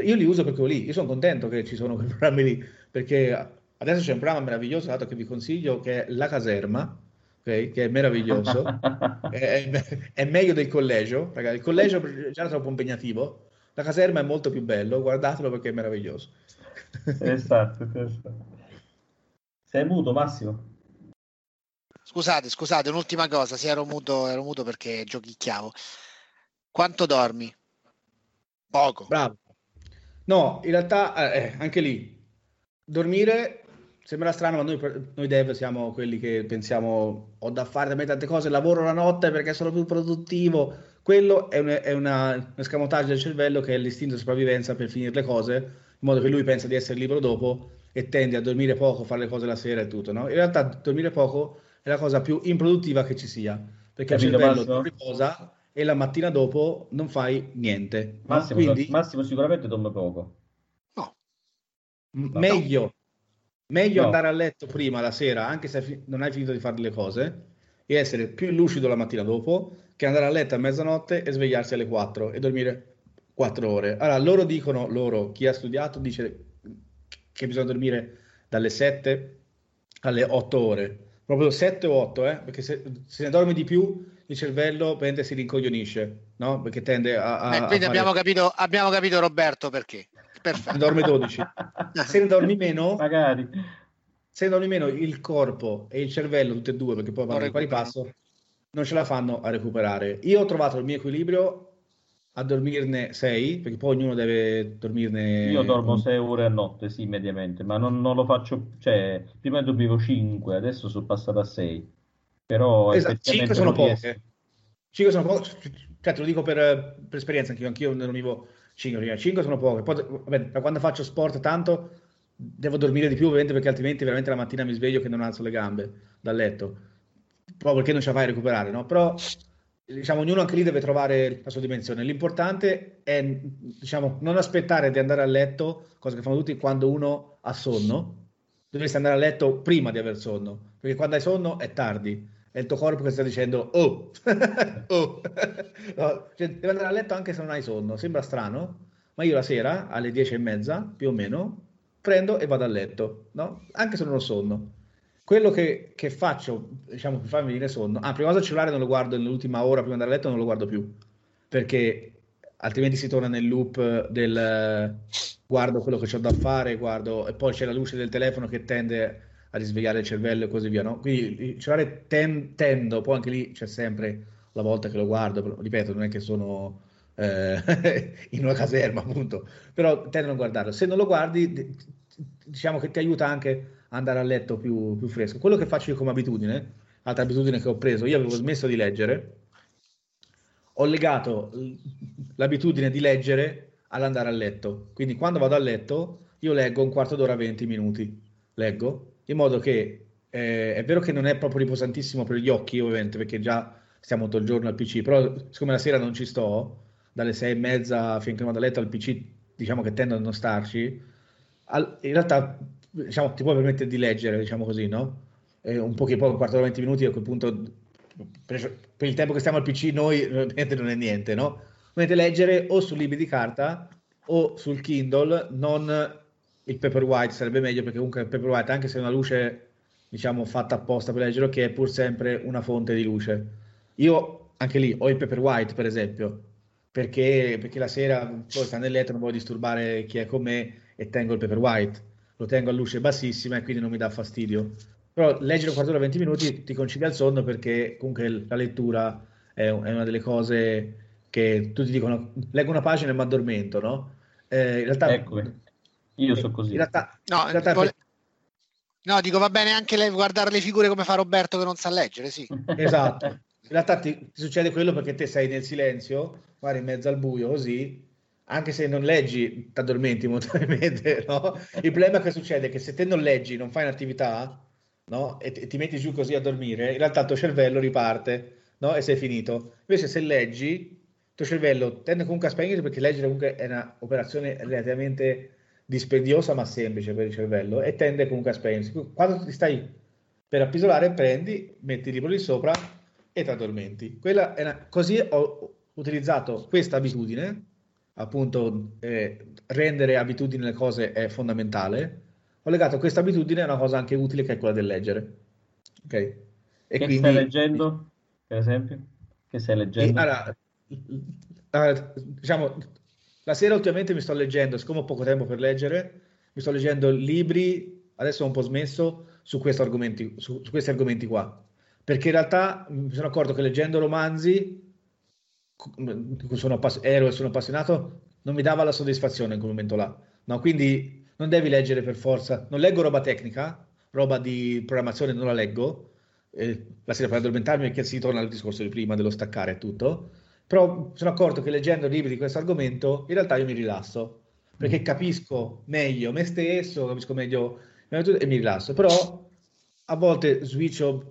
Io li uso perché lì, io sono contento che ci sono quei programmi lì, perché adesso c'è un programma meraviglioso dato che vi consiglio che è La Caserma, okay, che è meraviglioso, è, è, è, meglio del collegio, ragazzi, il collegio già era troppo impegnativo, La Caserma è molto più bello, guardatelo perché è meraviglioso. Esatto, esatto. Sei muto, Massimo? Scusate, scusate, un'ultima cosa, sì, ero muto, ero muto perché giochicchiavo. Quanto dormi? Poco. Bravo. No, in realtà eh, anche lì, dormire sembra strano, ma noi, noi, dev siamo quelli che pensiamo ho da fare da me tante cose, lavoro la notte perché sono più produttivo. Quello è, un, è una, un escamotaggio del cervello che è l'istinto di sopravvivenza per finire le cose in modo che lui pensa di essere libero dopo e tende a dormire poco, fare le cose la sera e tutto, no? In realtà dormire poco è la cosa più improduttiva che ci sia, perché Capito, il cervello non riposa e la mattina dopo non fai niente. Massimo, Quindi, Massimo sicuramente dorme poco. No. M- no. Meglio, meglio no. andare a letto prima la sera, anche se non hai finito di fare le cose, e essere più lucido la mattina dopo, che andare a letto a mezzanotte e svegliarsi alle 4 e dormire quattro ore. Allora, loro dicono, loro, chi ha studiato dice che bisogna dormire dalle 7 alle 8 ore. Proprio 7 o 8, eh? perché se, se ne dormi di più il cervello si rincoglionisce, no? Perché tende a... a eh, quindi a abbiamo, capito, abbiamo capito Roberto perché. Perfetto. Ne dorme 12. se ne dormi meno... Magari. Se ne dormi meno il corpo e il cervello, tutte e due, perché poi vanno di pari passo, non ce la fanno a recuperare. Io ho trovato il mio equilibrio a dormirne 6, perché poi ognuno deve dormirne... Io dormo 6 ore a notte, sì, mediamente, ma non, non, lo faccio, cioè, prima dormivo 5, adesso sono passato a 6, però... Esatto, 5 sono poche. 5 sono poche, cioè te lo dico per, per esperienza, anch'io, anch'io dormivo 5, 5 sono poche, poi vabbè, da quando faccio sport tanto devo dormire di più ovviamente perché altrimenti veramente la mattina mi sveglio che non alzo le gambe dal letto, proprio perché non ce la fai a recuperare, no? Però diciamo, ognuno anche lì deve trovare la sua dimensione. L'importante è diciamo, non aspettare di andare a letto, cosa che fanno tutti quando uno ha sonno. Dovresti andare a letto prima di aver sonno, perché quando hai sonno è tardi. È il tuo corpo che sta dicendo oh, oh. no, cioè, devi andare a letto anche se non hai sonno. Sembra strano, ma io la sera alle dieci e mezza più o meno prendo e vado a letto, no? anche se non ho sonno quello che, che, faccio, diciamo, per farmi venire sonno, ah, prima cosa il cellulare non lo guardo nell'ultima ora prima di andare a letto, non lo guardo più, perché altrimenti si torna nel loop del guardo quello che ho da fare, guardo, e poi c'è la luce del telefono che tende a risvegliare il cervello e così via, no? Quindi il cellulare ten, tendo, poi anche lì c'è sempre la volta che lo guardo, ripeto, non è che sono eh, in una caserma, appunto, però tendo a guardarlo. Se non lo guardi, diciamo che ti aiuta anche andare a letto più, più fresco. Quello che faccio io come abitudine, altra abitudine che ho preso, io avevo smesso di leggere, ho legato l'abitudine di leggere all'andare a letto. Quindi quando vado a letto io leggo un quarto d'ora, 20 minuti, leggo, in modo che eh, è vero che non è proprio riposantissimo per gli occhi, ovviamente, perché già stiamo tutto il giorno al PC, però siccome la sera non ci sto, dalle sei e mezza finché vado a letto al PC, diciamo che tendo a non starci, al, in realtà diciamo, ti puoi permettere di leggere, diciamo così, no? Eh, un po' che poi un quarto d'ora, 20 minuti a quel punto, per, per, il tempo che stiamo al PC, noi ovviamente non è niente, no? Dovete leggere o su libri di carta o sul Kindle, non il Paperwhite sarebbe meglio perché comunque il Paperwhite, anche se è una luce diciamo fatta apposta per leggere, che è pur sempre una fonte di luce. Io anche lì ho il Paperwhite, per esempio, perché, perché la sera poi sta nel letto, non voglio disturbare chi è con me e tengo il Paperwhite. Lo tengo a luce bassissima e quindi non mi dà fastidio. Però leggere un quarto d'ora, 20 minuti ti concilia il sonno perché comunque la lettura è, una delle cose che tutti dicono leggo una pagina e mi addormento, no? Eh, in realtà, ecco, io so così. In realtà, no, in realtà vole... no, dico va bene anche le, guardare le figure come fa Roberto che non sa leggere, sì. Esatto. In realtà ti, ti succede quello perché te sei nel silenzio, magari in mezzo al buio così, anche se non leggi, ti addormenti momentaneamente, no? Il problema che succede è che se te non leggi, non fai un'attività, no? E ti, ti metti giù così a dormire, in realtà il tuo cervello riparte, no? E sei finito. Invece se leggi, tuo cervello tende comunque a spegnere perché leggere comunque è un'operazione relativamente dispendiosa ma semplice per il cervello e tende comunque a spegnersi. Quando ti stai per appisolare, prendi, metti il libro lì sopra e ti addormenti. Una... Così ho utilizzato questa abitudine, appunto eh, rendere abitudini le cose è fondamentale. Ho legato questa abitudine a una cosa anche utile che è quella del leggere. Ok? E che quindi... stai leggendo, per esempio? Che stai leggendo? E, allora, diciamo, la sera ultimamente mi sto leggendo, siccome ho poco tempo per leggere, mi sto leggendo libri, adesso ho un po' smesso, su, argomenti, su, su questi argomenti qua. Perché in realtà mi sono accorto che leggendo romanzi, sono ero e sono appassionato, non mi dava la soddisfazione in quel momento là. No, quindi non devi leggere per forza. Non leggo roba tecnica, roba di programmazione non la leggo. Eh, la sera per addormentarmi perché si torna al discorso di prima dello staccare e tutto però sono accorto che leggendo libri di questo argomento in realtà io mi rilasso perché mm. capisco meglio me stesso, capisco meglio e mi rilasso. Però a volte switcho,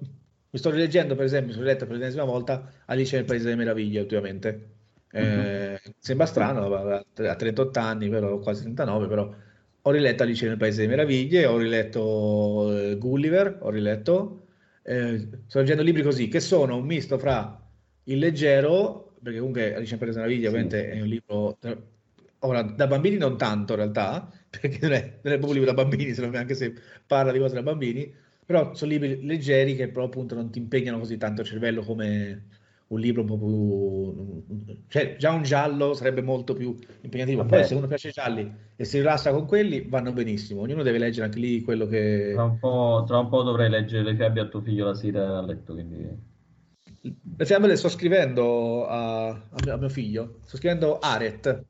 mi sto rileggendo per esempio, sono letto per l'ennesima volta Alice nel Paese delle Meraviglie ultimamente. Mm-hmm. sembra strano, a 38 anni, però quasi 39, però ho riletto Alice nel Paese delle Meraviglie, ho riletto eh, Gulliver, ho riletto, eh, sto leggendo libri così, che sono un misto fra il leggero perché comunque Alice in Paese Meraviglia ovviamente è un libro ora da bambini non tanto in realtà perché non è, non è proprio un libro da bambini se non, anche se parla di cose da bambini però sono libri leggeri che però appunto non ti impegnano così tanto il cervello come un libro un po' più cioè già un giallo sarebbe molto più impegnativo Vabbè. poi se uno piace i gialli e si rilassa con quelli vanno benissimo ognuno deve leggere anche lì quello che tra un po', tra un po dovrei leggere le fiabe a tuo figlio la sera a letto quindi le fiamme le sto scrivendo a, a, mio, a mio, figlio. Sto scrivendo Aret,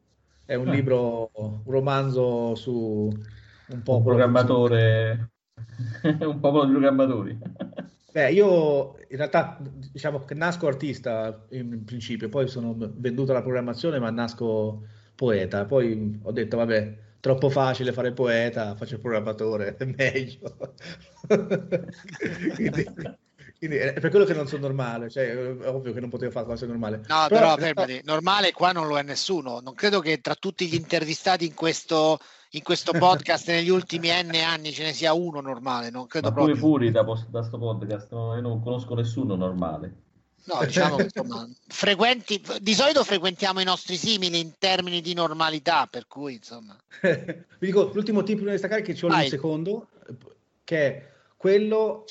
è un ah. libro, un romanzo su un. Un programmatore, un popolo di programmatori. Beh, io in realtà diciamo che nasco artista in principio, poi sono venduto alla programmazione, ma nasco poeta. Poi ho detto, vabbè, troppo facile fare poeta, faccio il programmatore, è meglio. Quindi, quindi è per quello che non sono normale, cioè è ovvio che non potevo fare cose normale. No, però, però fermati, normale qua non lo è nessuno. Non credo che tra tutti gli intervistati in questo, in questo podcast negli ultimi N anni ce ne sia uno normale. Non credo Ma proprio. fuori da, da sto podcast, no, io non conosco nessuno normale. No, diciamo che insomma, frequenti, di solito frequentiamo i nostri simili in termini di normalità, per cui insomma. Vi dico, l'ultimo tip da destaccare che ci vuole un secondo, che è quello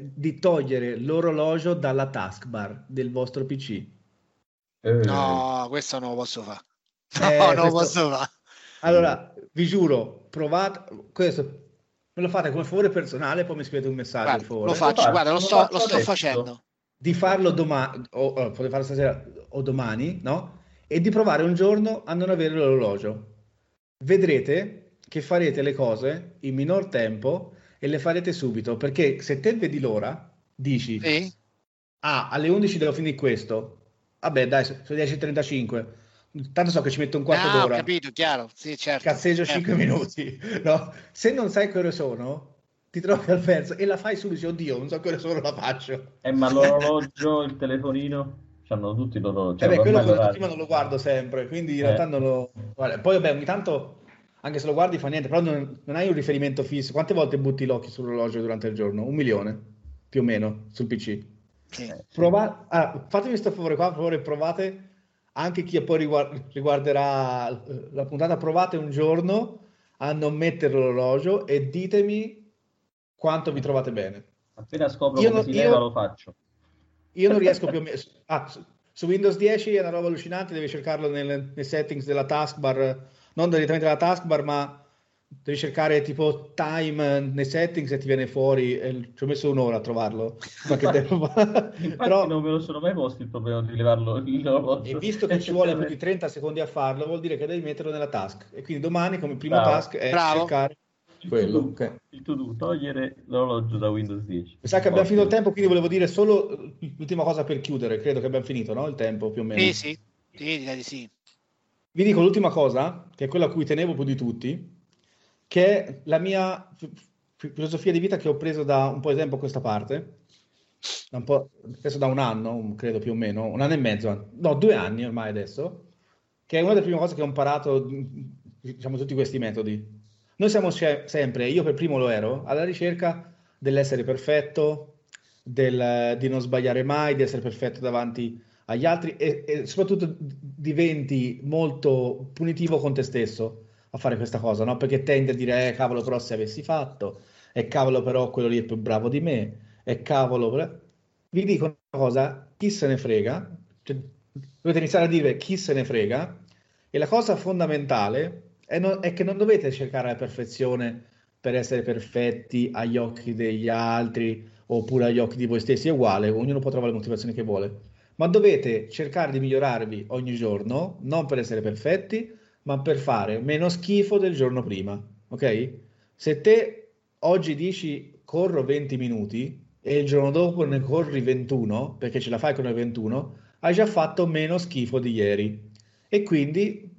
di togliere l'orologio dalla taskbar del vostro PC. Eh. No, questo non lo posso fare. Eh, no, non lo posso fare. Allora, vi giuro, provate questo. Me lo fate come favore personale, poi mi scrivete un messaggio. Guarda, lo faccio, guarda, lo sto, lo sto facendo. Di farlo domani, o oh, potete farlo stasera o domani, no? E di provare un giorno a non avere l'orologio. Vedrete che farete le cose in minor tempo e le farete subito perché se te vedi l'ora dici sì. ah alle 11 devo finire questo vabbè dai sono 10.35 tanto so che ci metto un quarto ah, d'ora ho capito chiaro sì certo cazzeggio certo. 5 minuti no? se non sai che ore sono ti trovi al verso e la fai subito, oddio, non so che ore sono la faccio. Eh, ma l'orologio, il telefonino, hanno tutti loro. Cioè, eh beh, quello che prima non lo guardo sempre, quindi in eh. realtà non lo... Guarda, poi vabbè, ogni tanto, anche se lo guardi fa niente, però non, non hai un riferimento fisso. Quante volte butti l'occhio sull'orologio durante il giorno? Un milione, più o meno, sul PC. Sì. Prova... Ah, fatemi questo favore qua, per favore, provate, anche chi poi riguard- riguarderà la puntata, provate un giorno a non mettere l'orologio e ditemi quanto vi trovate bene. Appena scopro io come non, si leva lo faccio. Io non riesco più a... Ah, su Windows 10 è una roba allucinante, devi cercarlo nel, nei settings della taskbar, non direttamente dalla taskbar, ma devi cercare tipo time nei settings e ti viene fuori. E ci ho messo un'ora a trovarlo. Qualche tempo fa. Però non me lo sono mai posto il problema di levarlo. E visto che ci vuole più di 30 secondi a farlo, vuol dire che devi metterlo nella task. E quindi domani, come primo Bravo. task, è Bravo. cercare quello. Il to-do, il to-do, togliere l'orologio da Windows 10. Mi sa che abbiamo finito il tempo, quindi volevo dire solo l'ultima cosa per chiudere. Credo che abbiamo finito, no? Il tempo più o meno. Sì, sì, sì sì. Vi dico l'ultima cosa, che è quella a cui tenevo più di tutti, che è la mia filosofia di vita che ho preso da un po' di tempo a questa parte, da un po', adesso da un anno, credo più o meno, un anno e mezzo, no, due anni ormai adesso, che è una delle prime cose che ho imparato, diciamo, tutti questi metodi. Noi siamo sempre, io per primo lo ero, alla ricerca dell'essere perfetto, del, di non sbagliare mai, di essere perfetto davanti agli altri e, e, soprattutto diventi molto punitivo con te stesso a fare questa cosa, no? Perché tendi a dire, eh, cavolo, però se avessi fatto, e cavolo, però quello lì è più bravo di me, e cavolo, però... vi dico una cosa, chi se ne frega, cioè, dovete iniziare a dire chi se ne frega, e la cosa fondamentale è, no, è che non dovete cercare la perfezione per essere perfetti agli occhi degli altri oppure agli occhi di voi stessi, è uguale, ognuno può trovare le motivazioni che vuole, ma dovete cercare di migliorarvi ogni giorno, non per essere perfetti, ma per fare meno schifo del giorno prima, ok? Se te oggi dici corro 20 minuti e il giorno dopo ne corri 21, perché ce la fai con le 21, hai già fatto meno schifo di ieri. E quindi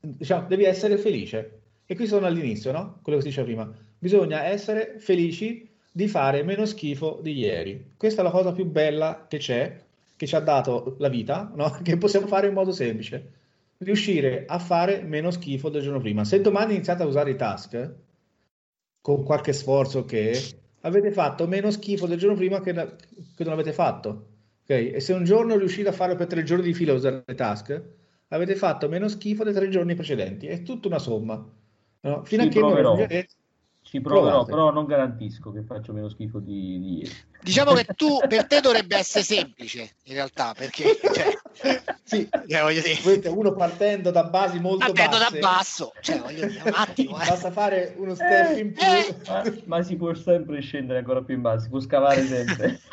diciamo, devi essere felice. E qui sono all'inizio, no? Quello che si diceva prima. Bisogna essere felici di fare meno schifo di ieri. Questa è la cosa più bella che c'è, che ci ha dato la vita, no? Che possiamo fare in modo semplice. Riuscire a fare meno schifo del giorno prima. Se domani iniziate a usare i task, con qualche sforzo che avete fatto meno schifo del giorno prima che, che non avete fatto. Okay? E se un giorno riuscite a fare per tre giorni di fila usare le task, avete fatto meno schifo dei tre giorni precedenti. È tutta una somma. No? Fino Ci a che proverò. non ci proverò, Provate. però non garantisco che faccio meno schifo di, di, ieri. Diciamo che tu per te dovrebbe essere semplice in realtà, perché cioè, sì, cioè, voglio dire. uno partendo da basi molto partendo basse. da basso, cioè, voglio dire, un attimo, eh. basta fare uno step eh, in più. Eh. Ma, ma, si può sempre scendere ancora più in basso, si può scavare sempre.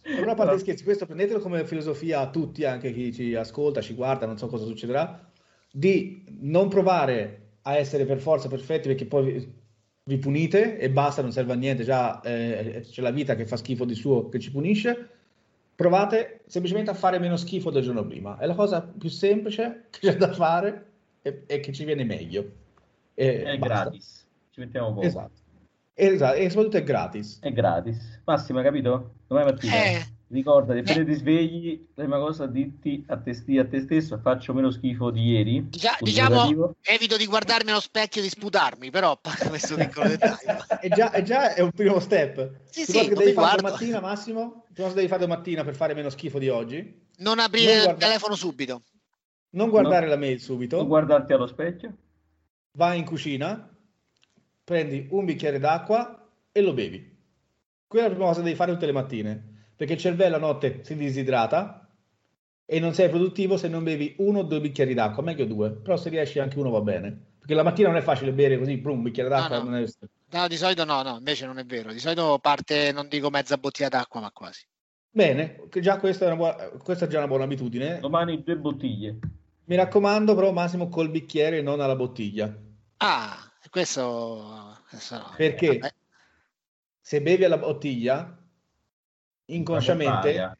Però a parte gli scherzi, questo prendetelo come filosofia a tutti, anche chi ci ascolta, ci guarda, non so cosa succederà, di non provare a essere per forza perfetti perché poi vi punite e basta, non serve a niente, già eh, c'è la vita che fa schifo di suo che ci punisce. Provate semplicemente a fare meno schifo del giorno prima, è la cosa più semplice che c'è da fare e, e che ci viene meglio. E è basta. gratis, ci mettiamo poco. Esatto. Esatto, e soprattutto è gratis. È gratis. Massimo, hai capito? Domani mattina. Eh. Ricorda, appena ti svegli, la prima cosa ditti a te, a te stesso, faccio meno schifo di ieri. Dicia, diciamo, evito di guardarmi allo specchio e di sputarmi, però questo piccolo dettaglio. è, già, è, già, è un primo step. Sì, tu sì, che devi fare domattina, Massimo? Tu cosa devi fare domattina per fare meno schifo di oggi? Non aprire non guarda... il telefono subito. Non guardare no. la mail subito. Non guardarti allo specchio. Vai in cucina, prendi un bicchiere d'acqua e lo bevi. Quella è la prima cosa che devi fare tutte le mattine, perché il cervello a notte si disidrata e non sei produttivo se non bevi uno o due bicchieri d'acqua, meglio due, però se riesci anche uno va bene. Perché la mattina non è facile bere così, un bicchiere d'acqua. No, no. È... no, di solito no, no, invece non è vero. Di solito parte, non dico mezza bottiglia d'acqua, ma quasi. Bene, già questa è, buona, questa è già una buona abitudine. Domani due bottiglie. Mi raccomando, però, Massimo, col bicchiere, non alla bottiglia. Ah, questo, questo no. Perché Vabbè. se bevi alla bottiglia, inconsciamente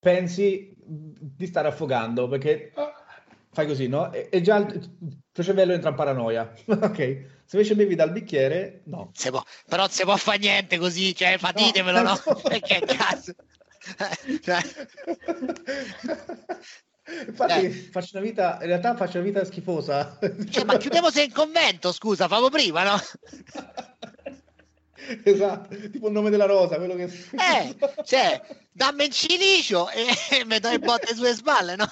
pensi di stare affogando perché fai così, no? E, e già ti tuo cervello entra in paranoia. ok. Se invece bevi dal bicchiere, no. Se può, però si può fare niente così, cioè fatitemelo, no? no? Perché cazzo? cioè... Infatti eh. faccio una vita, in realtà faccio una vita schifosa. Cioè, ma chiudiamo se in convento, scusa, favo prima, no? esatto, tipo il nome della rosa, quello che... Eh, cioè, dammi il cilicio e mi dai botte sulle spalle, no?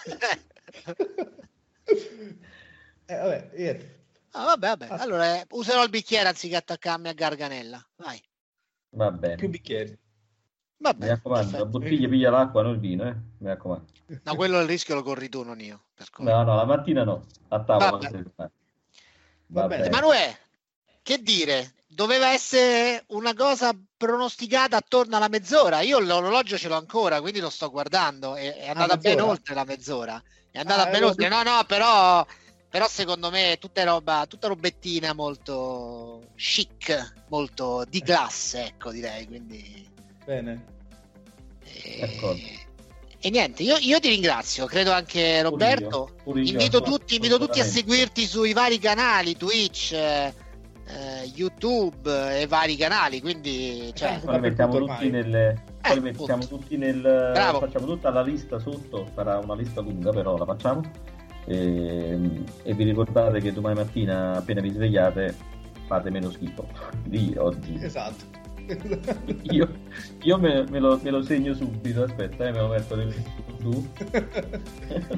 eh, vabbè, niente. Ah, vabbè, vabbè. Allora eh, userò il bicchiere anziché attaccarmi a Garganella. Vai. Va bene. Più bicchieri. Vabbè, mi raccomando, la bottiglia piglia l'acqua, non il vino, eh? Mi raccomando. No, quello il rischio lo corri tu, non io. No, no, la mattina no. A tavola. Va, Va, Va bene. Emanuele, che dire? Doveva essere una cosa pronosticata attorno alla mezz'ora. Io l'orologio ce l'ho ancora, quindi lo sto guardando. È, è andata ah, ben oltre la mezz'ora. È andata ah, ben oltre. No, no, però però secondo me è tutta roba, tutta robettina molto chic, molto di classe, ecco direi, quindi... Bene. E, e niente, io, io, ti ringrazio, credo anche Roberto. Pure io, invito, tutti, invito tutti a seguirti sui vari canali, Twitch, eh, YouTube e vari canali, quindi... Cioè, poi mettiamo tutti nelle... Eh, poi mettiamo tutti nel... Bravo. Facciamo tutta la lista sotto, sarà una lista lunga però la facciamo. E, ehm, e, vi ricordate che domani mattina appena vi svegliate fate meno schifo lì oggi. Esatto. Io, io me, me, lo, me, lo, segno subito aspetta eh, me lo metto nel su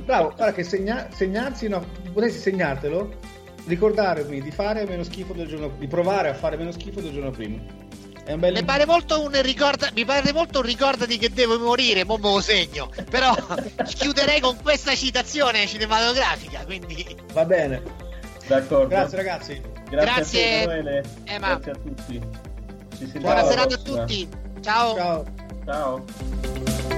bravo guarda che segna, segnarsi no, potessi segnartelo ricordarmi di fare meno schifo del giorno di provare a fare meno schifo del giorno prima Bel... Mi pare molto un ricorda, mi pare molto un ricordati che devo morire, mo me lo segno. Però chiuderei con questa citazione cinematografica, quindi va bene. D'accordo. Grazie ragazzi. Grazie, Grazie, Emma. Grazie a tutti. Buona serata a tutti. Ciao. Ciao. Ciao.